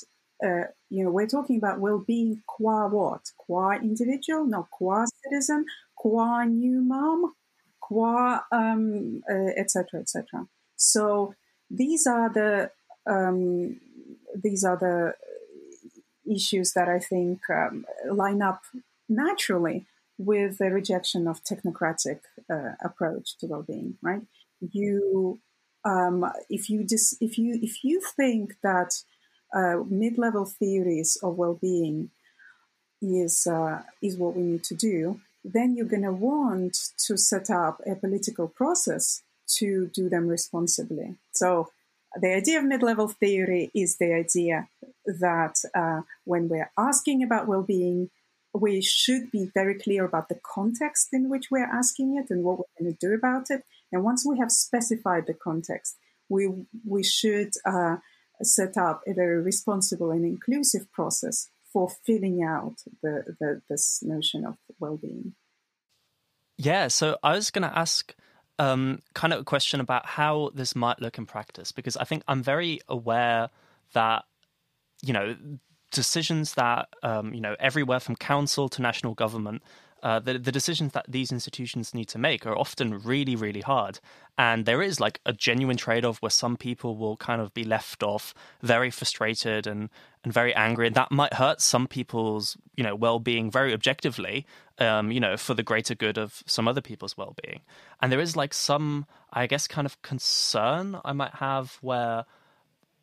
uh, you know we're talking about well-being qua what? Qua individual, not qua citizen, qua new mom, qua um, etc. Uh, etc. Et so these are the um, these are the issues that I think um, line up naturally with the rejection of technocratic uh, approach to well-being. Right? You, um, if you dis- if you if you think that uh, mid-level theories of well-being is uh, is what we need to do, then you're going to want to set up a political process to do them responsibly. So the idea of mid-level theory is the idea that uh, when we're asking about well-being, we should be very clear about the context in which we're asking it and what we're going to do about it. And once we have specified the context, we we should uh, set up a very responsible and inclusive process for filling out the, the this notion of well-being. Yeah, so I was going to ask um, kind of a question about how this might look in practice because I think I'm very aware that you know decisions that um, you know everywhere from council to national government uh, the, the decisions that these institutions need to make are often really, really hard. And there is like a genuine trade off where some people will kind of be left off very frustrated and, and very angry. And that might hurt some people's, you know, well being very objectively, um, you know, for the greater good of some other people's well being. And there is like some, I guess, kind of concern I might have where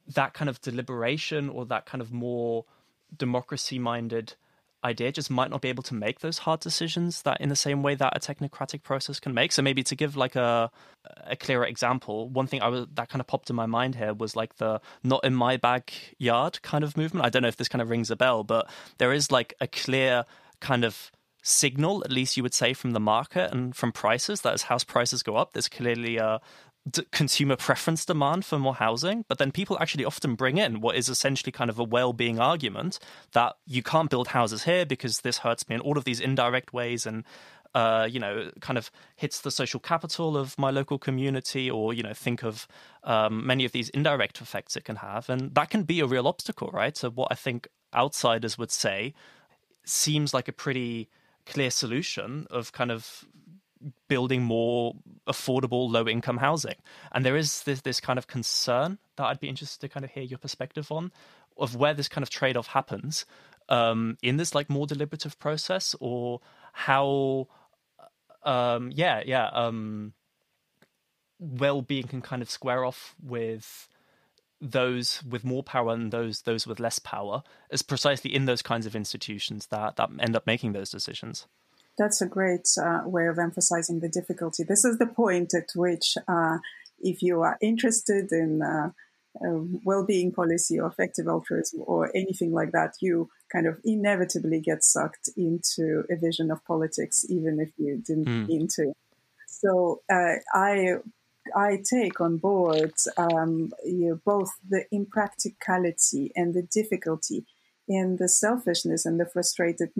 that kind of deliberation or that kind of more democracy minded idea just might not be able to make those hard decisions that in the same way that a technocratic process can make. So maybe to give like a a clearer example, one thing I was that kind of popped in my mind here was like the not in my backyard kind of movement. I don't know if this kind of rings a bell, but there is like a clear kind of signal, at least you would say, from the market and from prices that as house prices go up, there's clearly a d- consumer preference demand for more housing, but then people actually often bring in what is essentially kind of a well-being argument that you can't build houses here because this hurts me in all of these indirect ways and uh, you know, kind of hits the social capital of my local community, or you know, think of um, many of these indirect effects it can have, and that can be a real obstacle, right? So, what I think outsiders would say seems like a pretty clear solution of kind of building more affordable low income housing. And there is this, this kind of concern that I'd be interested to kind of hear your perspective on of where this kind of trade off happens um, in this like more deliberative process or how, um, yeah, yeah, um, well being can kind of square off with those with more power and those those with less power is precisely in those kinds of institutions that that end up making those decisions. That's a great uh, way of emphasizing the difficulty. This is the point at which, uh, if you are interested in uh, well-being policy or effective altruism or anything like that, you kind of inevitably get sucked into a vision of politics, even if you didn't mm. mean to. So uh, I I take on board um, you know, both the impracticality and the difficulty in the selfishness and the frustrated,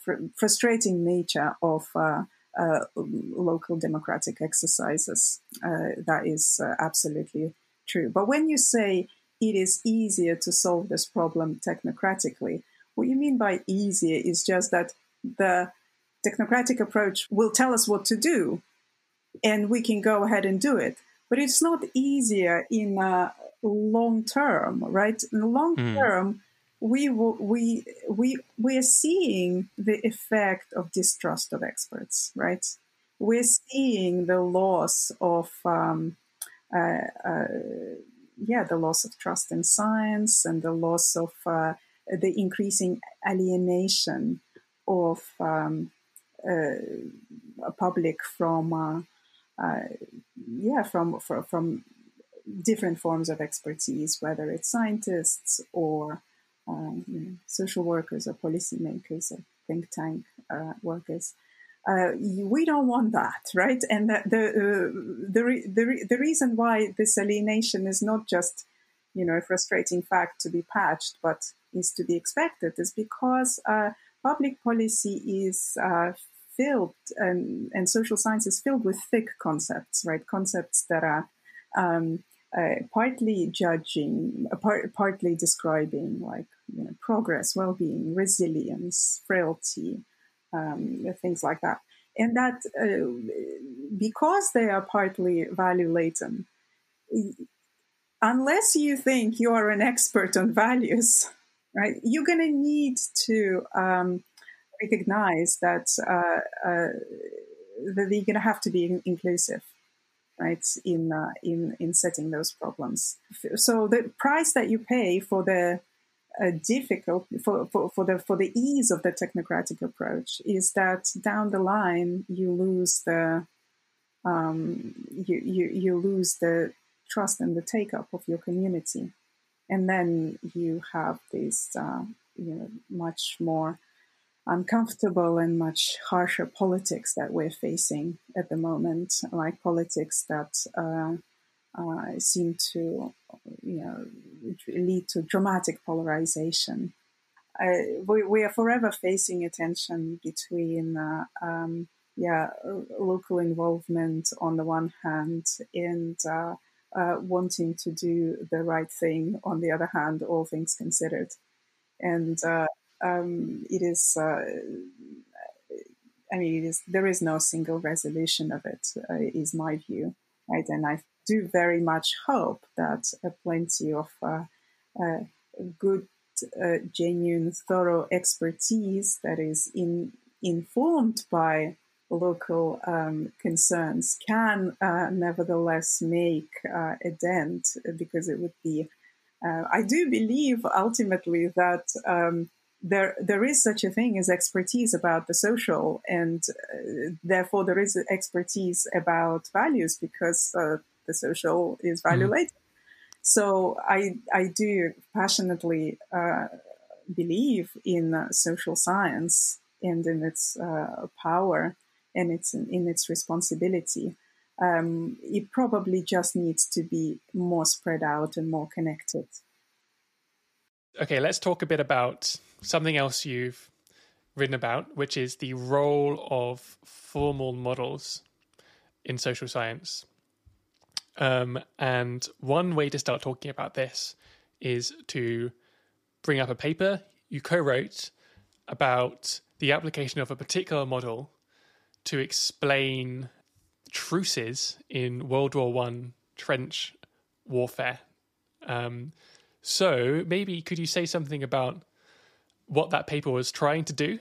fr- frustrating nature of uh, uh, local democratic exercises. Uh, that is uh, absolutely true. But when you say it is easier to solve this problem technocratically, what you mean by easier is just that the technocratic approach will tell us what to do, and we can go ahead and do it. But it's not easier in uh, long term, right? In the long mm. We we we we are seeing the effect of distrust of experts, right? We're seeing the loss of um, uh, uh, yeah, the loss of trust in science and the loss of uh, the increasing alienation of um, a public from uh, uh, yeah from, from from different forms of expertise, whether it's scientists or um, you know, social workers or policymakers or think tank uh, workers. Uh, we don't want that, right? And the the, uh, the, re- the, re- the reason why this alienation is not just you know a frustrating fact to be patched, but is to be expected, is because uh, public policy is uh, filled and, and social science is filled with thick concepts, right? Concepts that are um, uh, partly judging, uh, part, partly describing like you know, progress, well-being, resilience, frailty, um, things like that. And that uh, because they are partly value laden, unless you think you are an expert on values, right, you're going to need to um, recognize that uh, uh, that you're going to have to be inclusive right in uh, in in setting those problems. So the price that you pay for the uh, difficult for, for, for the for the ease of the technocratic approach is that down the line you lose the um, you, you you lose the trust and the take up of your community. And then you have this uh, you know much more uncomfortable and much harsher politics that we're facing at the moment, like politics that uh, uh, seem to, you know, lead to dramatic polarization. Uh, we, we, are forever facing a tension between, uh, um, yeah, local involvement on the one hand and uh, uh, wanting to do the right thing on the other hand, all things considered. And um, it is. Uh, I mean, there is no single resolution of it. Uh, is my view, right? And I do very much hope that plenty of uh, uh, good, uh, genuine, thorough expertise that is in, informed by local um, concerns can uh, nevertheless make uh, a dent because it would be. Uh, I do believe ultimately that um, there there is such a thing as expertise about the social, and uh, therefore there is expertise about values because uh, the social is value mm. laden. So I I do passionately uh, believe in uh, social science and in its uh, power and its in its responsibility. Um, it probably just needs to be more spread out and more connected. Okay, let's talk a bit about something else you've written about, which is the role of formal models in social science. Um, and one way to start talking about this is to bring up a paper you co wrote about the application of a particular model to explain truces in World War One trench warfare. Um, so maybe could you say something about what that paper was trying to do,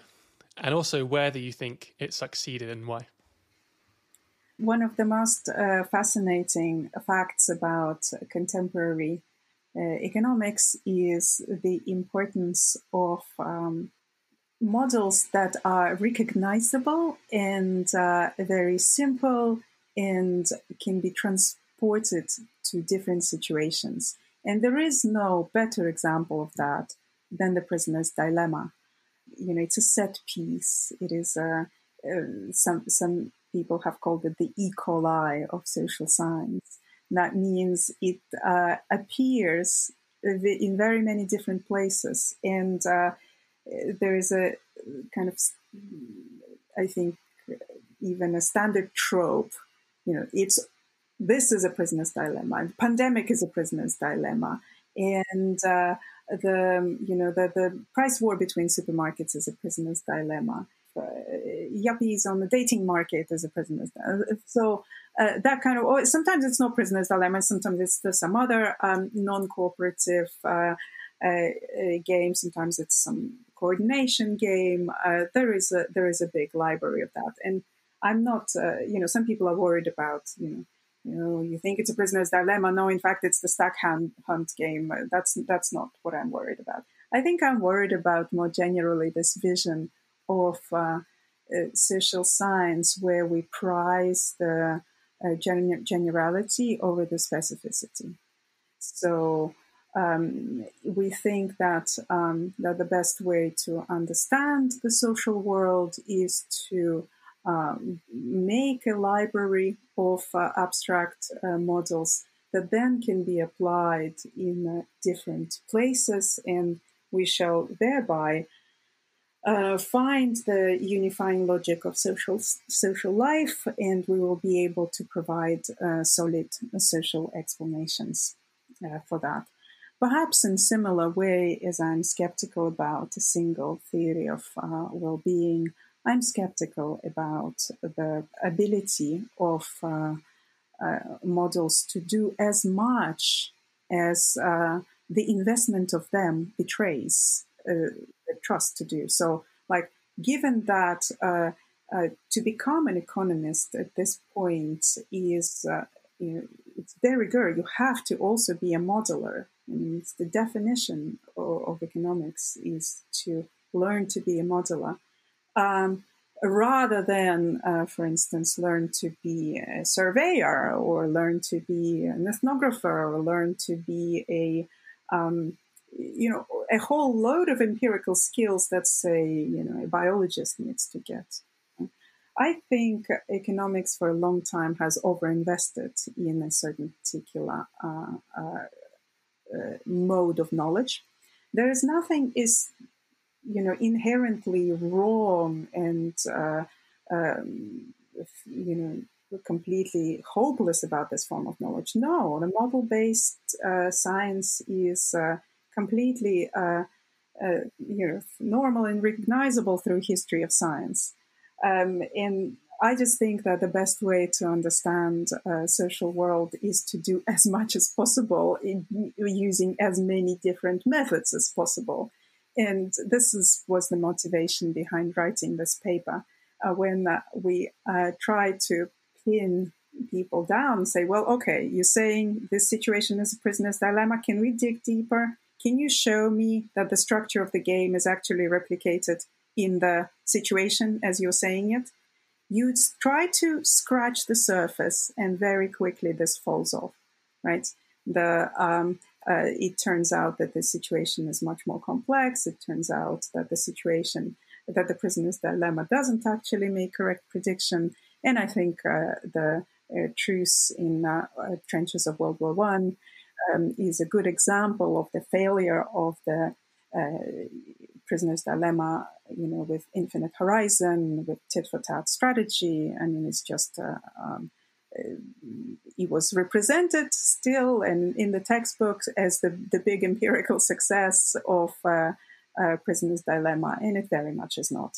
and also whether you think it succeeded and why? One of the most uh, fascinating facts about contemporary uh, economics is the importance of um, models that are recognizable and uh, very simple and can be transported to different situations. And there is no better example of that than the prisoner's dilemma. You know, it's a set piece. It is a, uh, some some people have called it the E. coli of social science. That means it uh, appears in very many different places, and uh, there is a kind of, I think, even a standard trope. You know, it's this is a prisoner's dilemma. Pandemic is a prisoner's dilemma, and uh, the you know the the price war between supermarkets is a prisoner's dilemma. Uh, yuppies on the dating market is a prisoner's dilemma. So uh, that kind of oh, sometimes it's not prisoner's dilemma. Sometimes it's some other um, non-cooperative uh, uh, uh, game. Sometimes it's some coordination game. there is a there is a big library of that, and I'm not. you know, some people are worried about you know you know, you think it's a prisoner's dilemma. No, in fact, it's the stag hunt, hunt game. That's that's not what I'm worried about. I think I'm worried about more generally this vision of uh, uh, social science where we prize the uh, gen- generality over the specificity. So um, we think that um, that the best way to understand the social world is to um, make a library of uh, abstract uh, models that then can be applied in uh, different places, and we shall thereby uh, find the unifying logic of social social life, and we will be able to provide uh, solid social explanations uh, for that. Perhaps in similar way as I'm skeptical about a single theory of well-being I'm skeptical about the ability of uh, uh, models to do as much as uh, the investment of them betrays uh, the trust to do. So, like, given that uh, uh, to become an economist at this point is you know, it's de rigueur. You have to also be a modeler. I mean, it's the definition of, of economics is to learn to be a modeler um, rather than, uh, for instance, learn to be a surveyor or learn to be an ethnographer or learn to be a, um, you know, a whole load of empirical skills that, say, you know, a biologist needs to get. I think economics for a long time has overinvested in a certain particular uh, uh, uh mode of knowledge. There is nothing is you know inherently wrong and uh, um, you know completely hopeless about this form of knowledge. No, the model based uh, science is uh, completely uh, uh, you know normal and recognizable through history of science. Um, and I just think that the best way to understand a social world is to do as much as possible in using as many different methods as possible. And this is, was the motivation behind writing this paper. Uh, when uh, we uh, tried to pin people down, say, well, okay, you're saying this situation is a prisoner's dilemma. Can we dig deeper? can you show me that the structure of the game is actually replicated in the situation as you're saying it? You try to scratch the surface, and very quickly this falls off, right? The um, uh, it turns out that the situation is much more complex. It turns out that the situation that the prisoner's dilemma doesn't actually make correct prediction. And I think uh, the uh, truce in uh, uh, trenches of World War One um, is a good example of the failure of the uh, prisoner's dilemma. You know, with infinite horizon, with tit for tat strategy. I mean, it's just. Um, it was represented still and in the textbooks as the, the big empirical success of uh, uh, prisoner's dilemma, and it very much is not.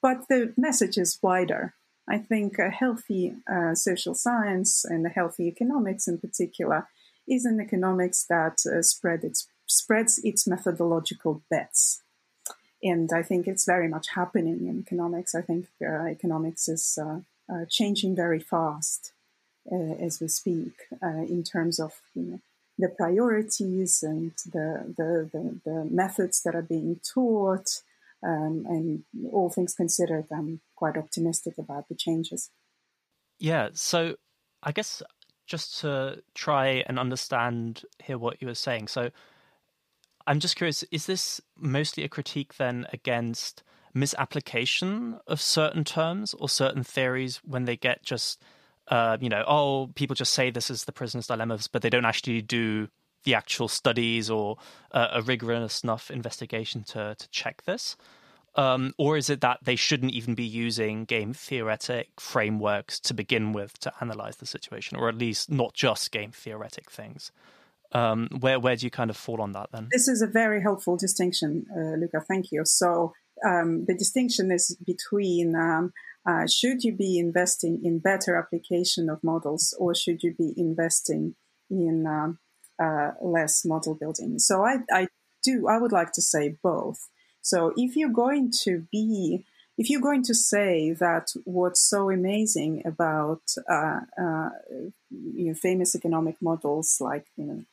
But the message is wider. I think a healthy uh, social science and a healthy economics in particular is an economics that uh, spread its, spreads its methodological bets. And I think it's very much happening in economics. I think uh, economics is uh, changing very fast as we speak in terms of you know, the priorities and the, the, the, the, methods that are being taught. Um, and all things considered, I'm quite optimistic about the changes. Yeah, so I guess just to try and understand here what you were saying. So I'm just curious, is this mostly a critique then against misapplication of certain terms or certain theories when they get just uh, you know, oh, people just say this is the prisoner's dilemmas, but they don't actually do the actual studies or uh, a rigorous enough investigation to to check this? Um, or is it that they shouldn't even be using game theoretic frameworks to begin with to analyze the situation, or at least not just game theoretic things? Um, where where do you kind of fall on that then? This is a very helpful distinction, uh, Luca. Thank you. So um, the distinction is between um, uh, should you be investing in better application of models or should you be investing in uh, uh, less model building? So I, I do, I would like to say both. So if you're going to be, if you're going to say that what's so amazing about uh, uh, you know, famous economic models like you know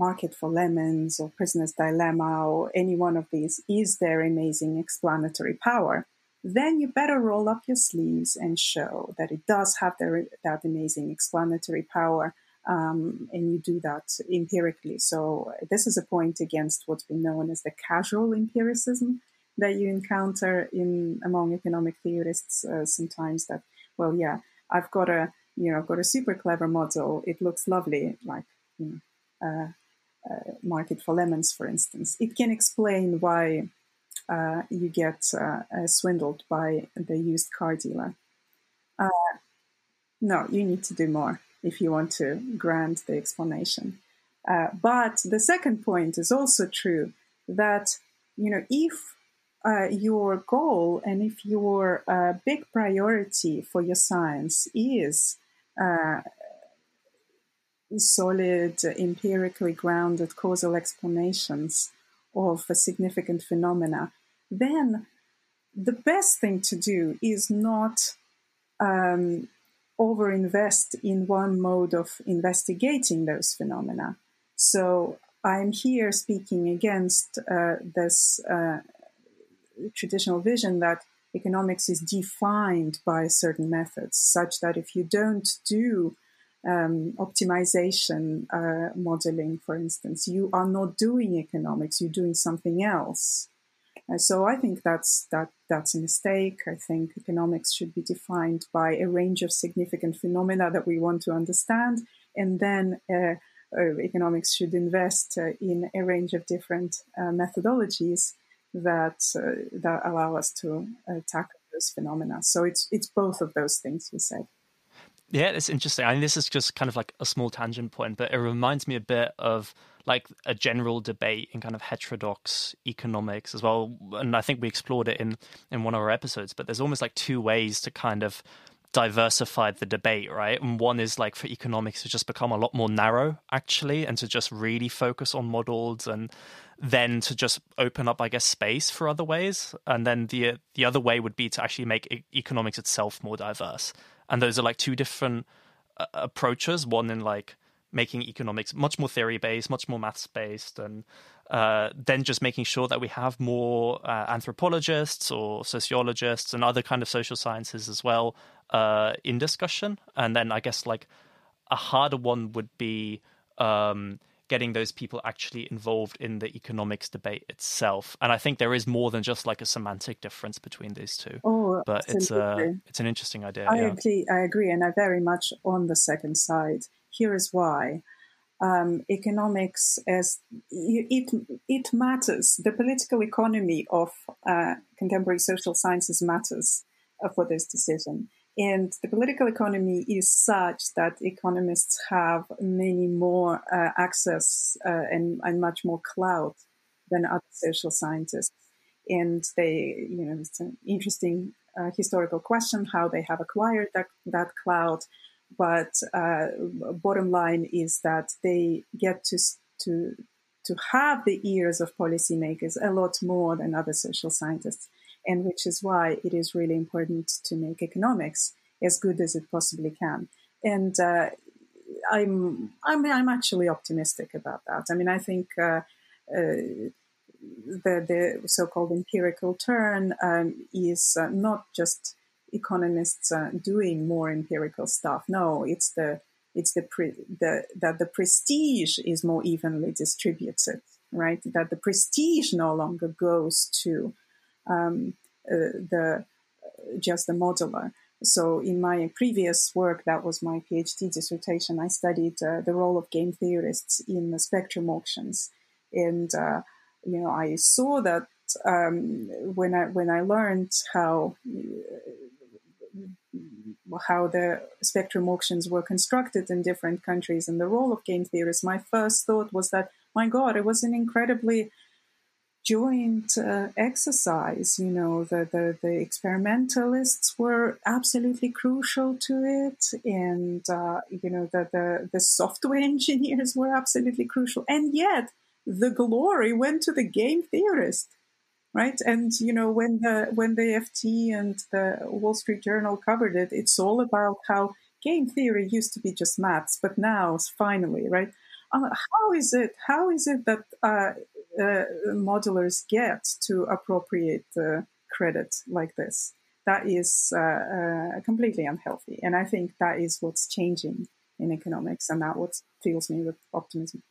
Market for Lemons or Prisoner's Dilemma or any one of these is their amazing explanatory power, then you better roll up your sleeves and show that it does have that amazing explanatory power. Um, and you do that empirically. So this is a point against what's been known as the casual empiricism that you encounter in among economic theorists uh, sometimes. That well, yeah, I've got a you know I've got a super clever model. It looks lovely, like you know, uh, uh, market for lemons, for instance. It can explain why uh, you get uh, uh, swindled by the used car dealer. Uh, no, you need to do more if you want to grant the explanation. But the second point is also true that you know if your goal and if your big priority for your science is solid, empirically grounded causal explanations of significant phenomena, then the best thing to do is not um, overinvest in one mode of investigating those phenomena. So I'm here speaking against uh, this uh, traditional vision that economics is defined by certain methods, such that if you don't do um, optimization uh, modeling, for instance, you are not doing economics; you're doing something else. Uh, so I think that's that that's a mistake. I think economics should be defined by a range of significant phenomena that we want to understand, and then uh, uh, economics should invest uh, in a range of different uh, methodologies that that allow us to tackle those phenomena. So it's it's both of those things you said. Yeah, it's interesting. I mean, this is just kind of like a small tangent point, but it reminds me a bit of like a general debate in kind of heterodox economics as well. And I think we explored it in in one of our episodes. But there's almost like two ways to kind of diversify the debate, right? And one is like for economics to just become a lot more narrow, actually, and to just really focus on models and then to just open up, I guess, space for other ways. And then the the other way would be to actually make economics itself more diverse and those are like two different uh, approaches one in like making economics much more theory based much more maths based and uh, then just making sure that we have more uh, anthropologists or sociologists and other kind of social sciences as well uh, in discussion. And then I guess like a harder one would be um, getting those people actually involved in the economics debate itself. And I think there is more than just like a semantic difference between these two. Oh, but it's uh, it's an interesting idea. I yeah. agree. I agree, and I very much on the second side. Here is why um, economics as it it matters. The political economy of uh, contemporary social sciences matters for this decision. And the political economy is such that economists have many more uh, access uh, and, and much more clout than other social scientists. And they, you know, it's an interesting uh, historical question how they have acquired that, that clout but uh, bottom line is that they get to to to have the ears of policymakers a lot more than other social scientists, and which is why it is really important to make economics as good as it possibly can. And uh, I'm I'm I'm actually optimistic about that. I mean, I think. Uh, uh the, the so-called empirical turn um, is uh, not just economists uh, doing more empirical stuff. No, it's the it's the, pre, the that the prestige is more evenly distributed, right? That the prestige no longer goes to um, uh, the just the modeler. So in my previous work, that was my PhD dissertation, I studied uh, the role of game theorists in the spectrum auctions, and uh, you know I saw that um, when I when I learned how how the spectrum auctions were constructed in different countries and the role of game theorists, my first thought was that, my God, it was an incredibly joint uh, exercise. You know, the, the, the, experimentalists were absolutely crucial to it, and uh, you know, the, the the software engineers were absolutely crucial, and yet the glory went to the game theorist right? And you know, when the when the FT and the Wall Street Journal covered it, it's all about how game theory used to be just maths, but now finally, right? Uh, how is it? How is it that uh, uh, modelers get to appropriate the credit like this? That is uh, uh, completely unhealthy, and I think that is what's changing in economics, and that what fills me with optimism.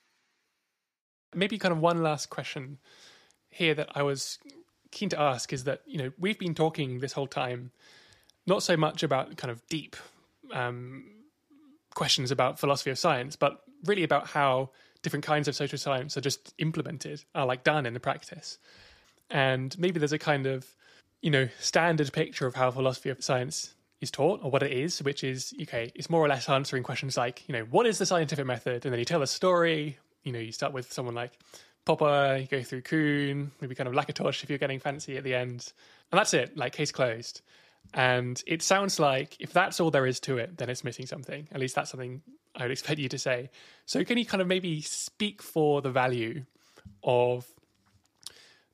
Maybe kind of one last question here that I was keen to ask is that you know we've been talking this whole time not so much about kind of deep um, questions about philosophy of science, but really about how different kinds of social science are just implemented, are like done in the practice. And maybe there's a kind of, you know, standard picture of how philosophy of science is taught or what it is, which is, okay, it's more or less answering questions like, you know, what is the scientific method? And then you tell a story, you know, you start with someone like, Popper, you go through Kuhn, maybe kind of Lakatos if you're getting fancy at the end. And that's it, like case closed. And it sounds like if that's all there is to it, then it's missing something. At least that's something I would expect you to say. So can you kind of maybe speak for the value of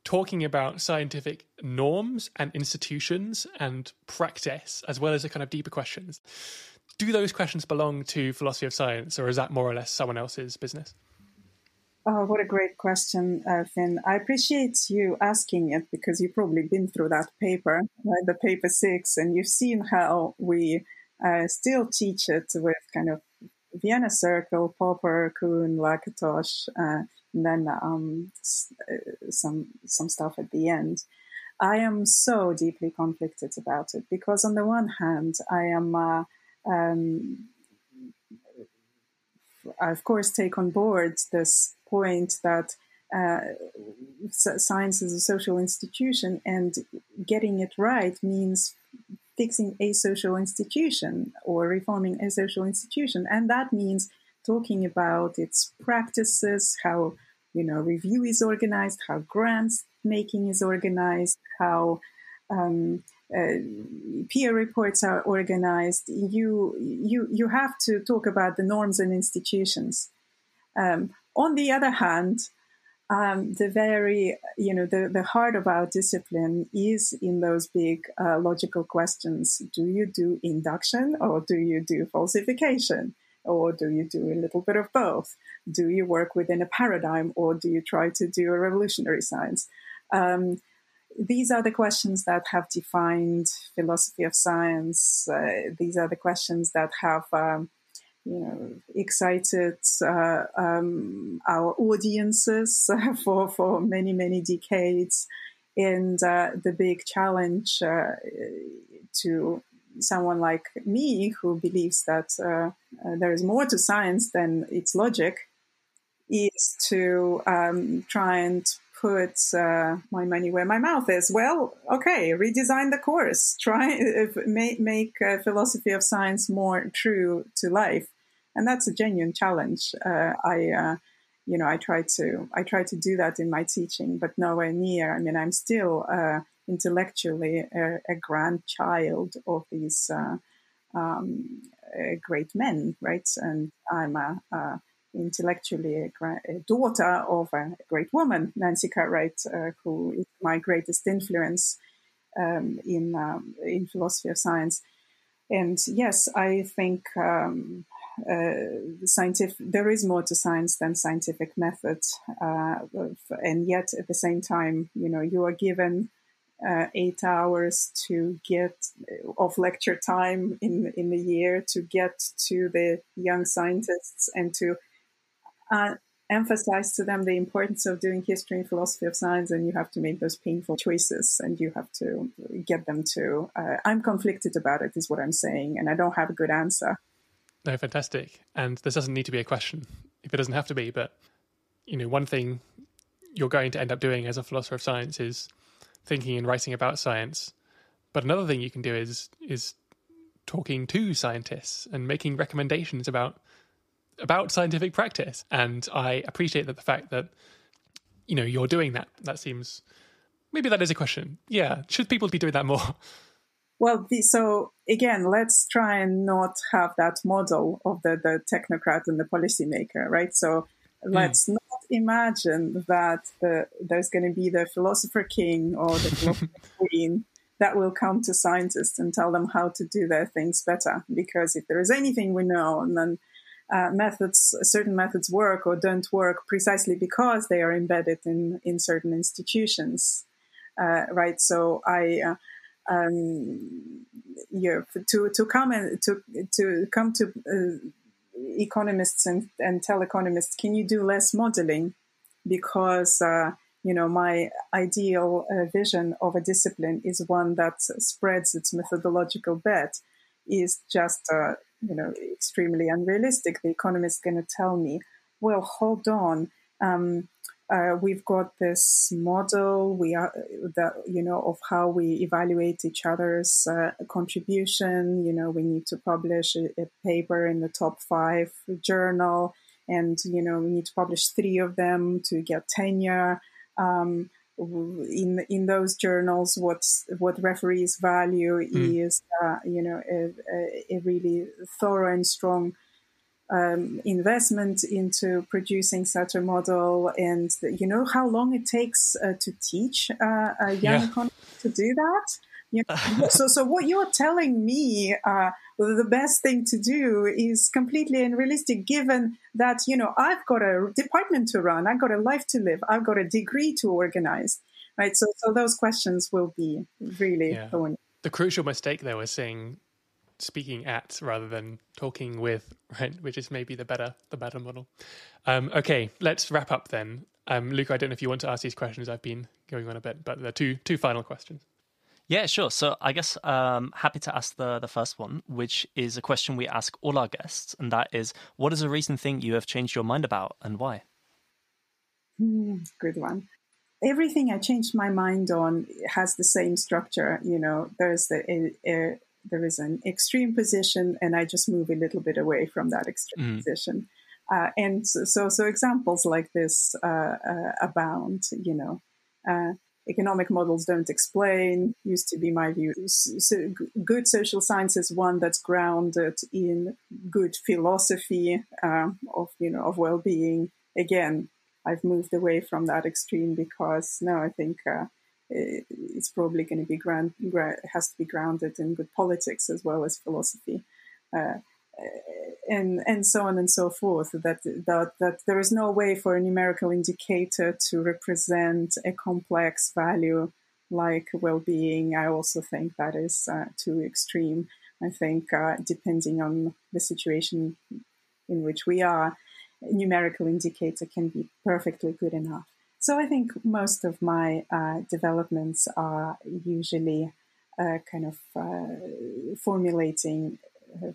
talking about scientific norms and institutions and practice, as well as the kind of deeper questions? Do those questions belong to philosophy of science, or is that more or less someone else's business? Oh, what a great question, uh, Fin. I appreciate you asking it because you've probably been through that paper, right? the paper six, and you've seen how we uh, still teach it with kind of Vienna Circle, Popper, Kuhn, Lakatos, uh, and then um, uh, some some stuff at the end. I am so deeply conflicted about it because, on the one hand, I am uh, um, I of course take on board this point that uh, science is a social institution, and getting it right means fixing a social institution or reforming a social institution, and that means talking about its practices, how you know review is organized, how grants making is organized, how um, uh, peer reports are organized. You you you have to talk about the norms and institutions. Um, on the other hand, um, the very, you know, the, the heart of our discipline is in those big uh, logical questions. Do you do induction or do you do falsification? or do you do a little bit of both? Do you work within a paradigm, or do you try to do a revolutionary science? Um, these are the questions that have defined philosophy of science. Uh, these are the questions that have, um, you know, excited uh, um, our audiences for for many many decades. And uh, the big challenge uh, to someone like me who believes that uh, uh, there is more to science than its logic is to um, try and put uh, my money where my mouth is. Well, okay, redesign the course. Try make make philosophy of science more true to life, and that's a genuine challenge. Uh, I, uh, you know, I try to I try to do that in my teaching, but nowhere near. I mean, I'm still uh, intellectually a, a, grandchild of these. Um, great men, right? And I'm a, a intellectually a, a, daughter of a great woman, Nancy Cartwright, uh, who is my greatest influence um, in um, in philosophy of science. And yes, I think um, uh, scientific there is more to science than scientific method, uh, and yet at the same time, you know, you are given. Uh, eight hours to get of lecture time in in the year to get to the young scientists and to uh, emphasize to them the importance of doing history and philosophy of science, and you have to make those painful choices, and you have to get them to. Uh, I'm conflicted about it, is what I'm saying, and I don't have a good answer. No, fantastic. And this doesn't need to be a question if it doesn't have to be, but you know, one thing you're going to end up doing as a philosopher of science is thinking and writing about science. But another thing you can do is is talking to scientists and making recommendations about about scientific practice. And I appreciate that the fact that, you know, you're doing that. That seems, maybe that is a question. Yeah. Should people be doing that more? Well, the, so again, let's try and not have that model of the, the technocrat and the policymaker, right? So let's mm. not imagine that the, there's going to be the philosopher king or the philosopher queen that will come to scientists and tell them how to do their things better. Because if there is anything we know, and then uh, methods, certain methods work or don't work precisely because they are embedded in, in certain institutions, uh, right? So I, uh, um, to to come and to to come to uh, economists and, and tell economists, can you do less modeling? Because uh, you know my ideal uh, vision of a discipline is one that spreads its methodological bet is just uh, you know extremely unrealistic. The economist is going to tell me, well, hold on. Um, uh, we've got this model we are you know of how we evaluate each other's uh, contribution you know we need to publish a, a, paper in the top five journal and you know we need to publish three of them to get tenure um, in in those journals what what referees value mm. is uh, you know a, a, really thorough and strong um, investment into producing such a model and you know how long it takes uh, to teach uh, a young yeah. economist to do that you know, so so what you're telling me uh, the best thing to do is completely unrealistic given that, you know, I've got a department to run, I've got a life to live, I've got a degree to organize, right? So, so those questions will be really yeah. The crucial mistake there was saying speaking at rather than talking with, right? Which is maybe the better, the better model. Um, okay, let's wrap up then. Um, Luke, I don't know if you want to ask these questions. I've been going on a bit, but the two two final questions. Yeah, sure. So I guess um, happy to ask the the first one, which is a question we ask all our guests, and that is, what is a recent thing you have changed your mind about, and why? Mm, good one. Everything I changed my mind on has the same structure. You know, there's the a, a, there is an extreme position, and I just move a little bit away from that extreme mm. position. Uh, and so, so examples like this uh, uh, abound. You know, uh, economic models don't explain used to be my view. So good social science is one that's grounded in good philosophy uh, of you know of well-being. Again, I've moved away from that extreme because now I think uh, it's probably going to be ground, has to be grounded in good politics as well as philosophy. Uh, and and so on and so forth. That that that there is no way for a numerical indicator to represent a complex value like well-being. I also think that is uh, too extreme. I think uh, depending on the situation in which we are, numerical indicator can be perfectly good enough. So I think most of my uh, developments are usually uh, kind of uh, formulating uh,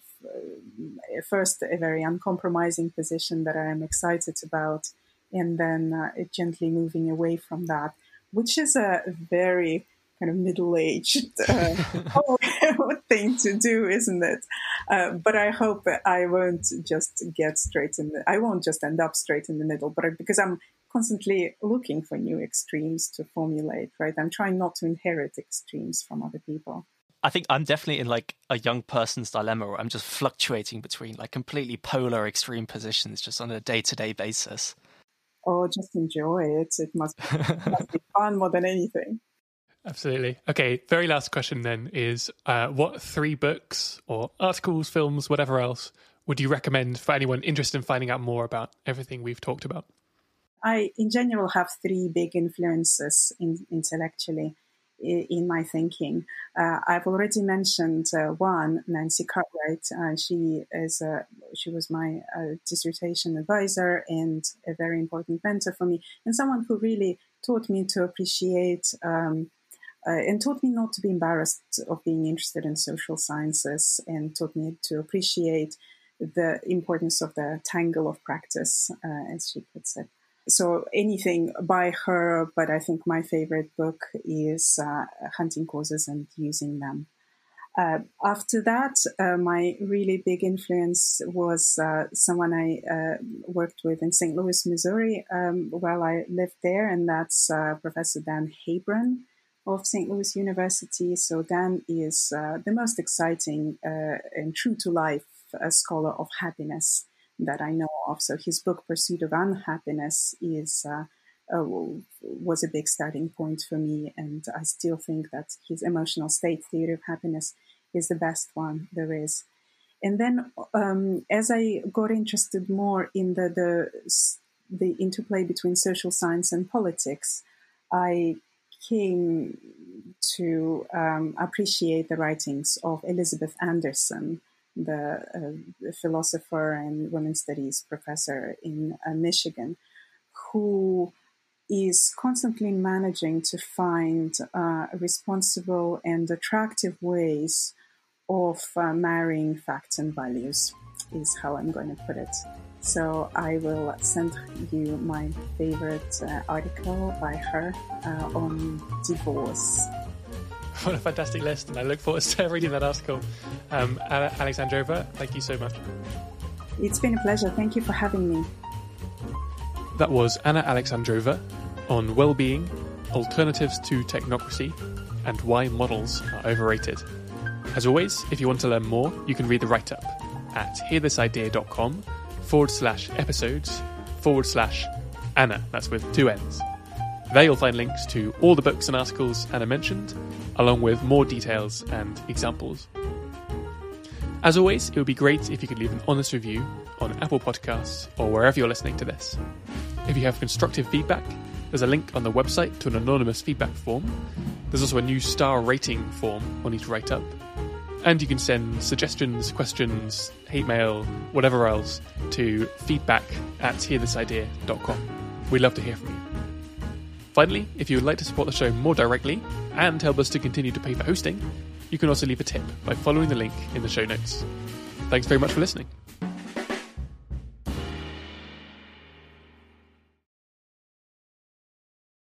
first a very uncompromising position that I am excited about, and then uh, gently moving away from that, which is a very kind of middle-aged uh, thing to do, isn't it? Uh, but I hope I won't just get straight in. The, I won't just end up straight in the middle, but because I'm constantly looking for new extremes to formulate, right? I'm trying not to inherit extremes from other people. I think I'm definitely in like a young person's dilemma where I'm just fluctuating between like completely polar extreme positions just on a day to day basis. Oh, just enjoy it. It must, it must be fun more than anything. Absolutely. Okay, very last question then is uh, what three books or articles, films, whatever else would you recommend for anyone interested in finding out more about everything we've talked about? I, in general, have three big influences in, intellectually in my thinking. Uh, I've already mentioned uh, one, Nancy Cartwright. Uh, she is a, she was my uh, dissertation advisor and a very important mentor for me, and someone who really taught me to appreciate um, uh, and taught me not to be embarrassed of being interested in social sciences, and taught me to appreciate the importance of the tangle of practice, uh, as she puts it so anything by her, but I think my favorite book is uh, Hunting Causes and Using Them. Uh, after that, uh, my really big influence was uh, someone I uh, worked with in St. Louis, Missouri, um, while I lived there, and that's uh, Professor Dan Haybron of St. Louis University. So, Dan is the most exciting and true to life scholar of happiness that I know of. So his book Pursuit of Unhappiness is uh, uh, was a big starting point for me, and I still think that his emotional state theory of happiness is the best one there is. And then, um, as I got interested more in the, the the interplay between social science and politics, I came to um, appreciate the writings of Elizabeth Anderson, the uh, philosopher and women's studies professor in uh, Michigan, who is constantly managing to find uh, responsible and attractive ways of uh, marrying facts and values, is how I'm going to put it. So I will send you my favorite uh, article by her uh, on divorce what a fantastic list, and I look forward to reading that article. Um, Alexandrova, thank you so much. It's been a pleasure. Thank you for having me. That was Anna Alexandrova on well-being, alternatives to technocracy, and why models are overrated. As always, if you want to learn more, you can read the write-up at hearthisidea.com forward slash episodes forward slash Anna. That's with two N's. There you'll find links to all the books and articles Anna mentioned, along with more details and examples. As always, it would be great if you could leave an honest review on Apple Podcasts or wherever you're listening to this. If you have constructive feedback, there's a link on the website to an anonymous feedback form. There's also a new star rating form on each write up. And you can send suggestions, questions, hate mail, whatever else to feedback at hearthisidea.com. We'd love to hear from you. Finally, if you would like to support the show more directly and help us to continue to pay for hosting, you can also leave a tip by following the link in the show notes. Thanks very much for listening.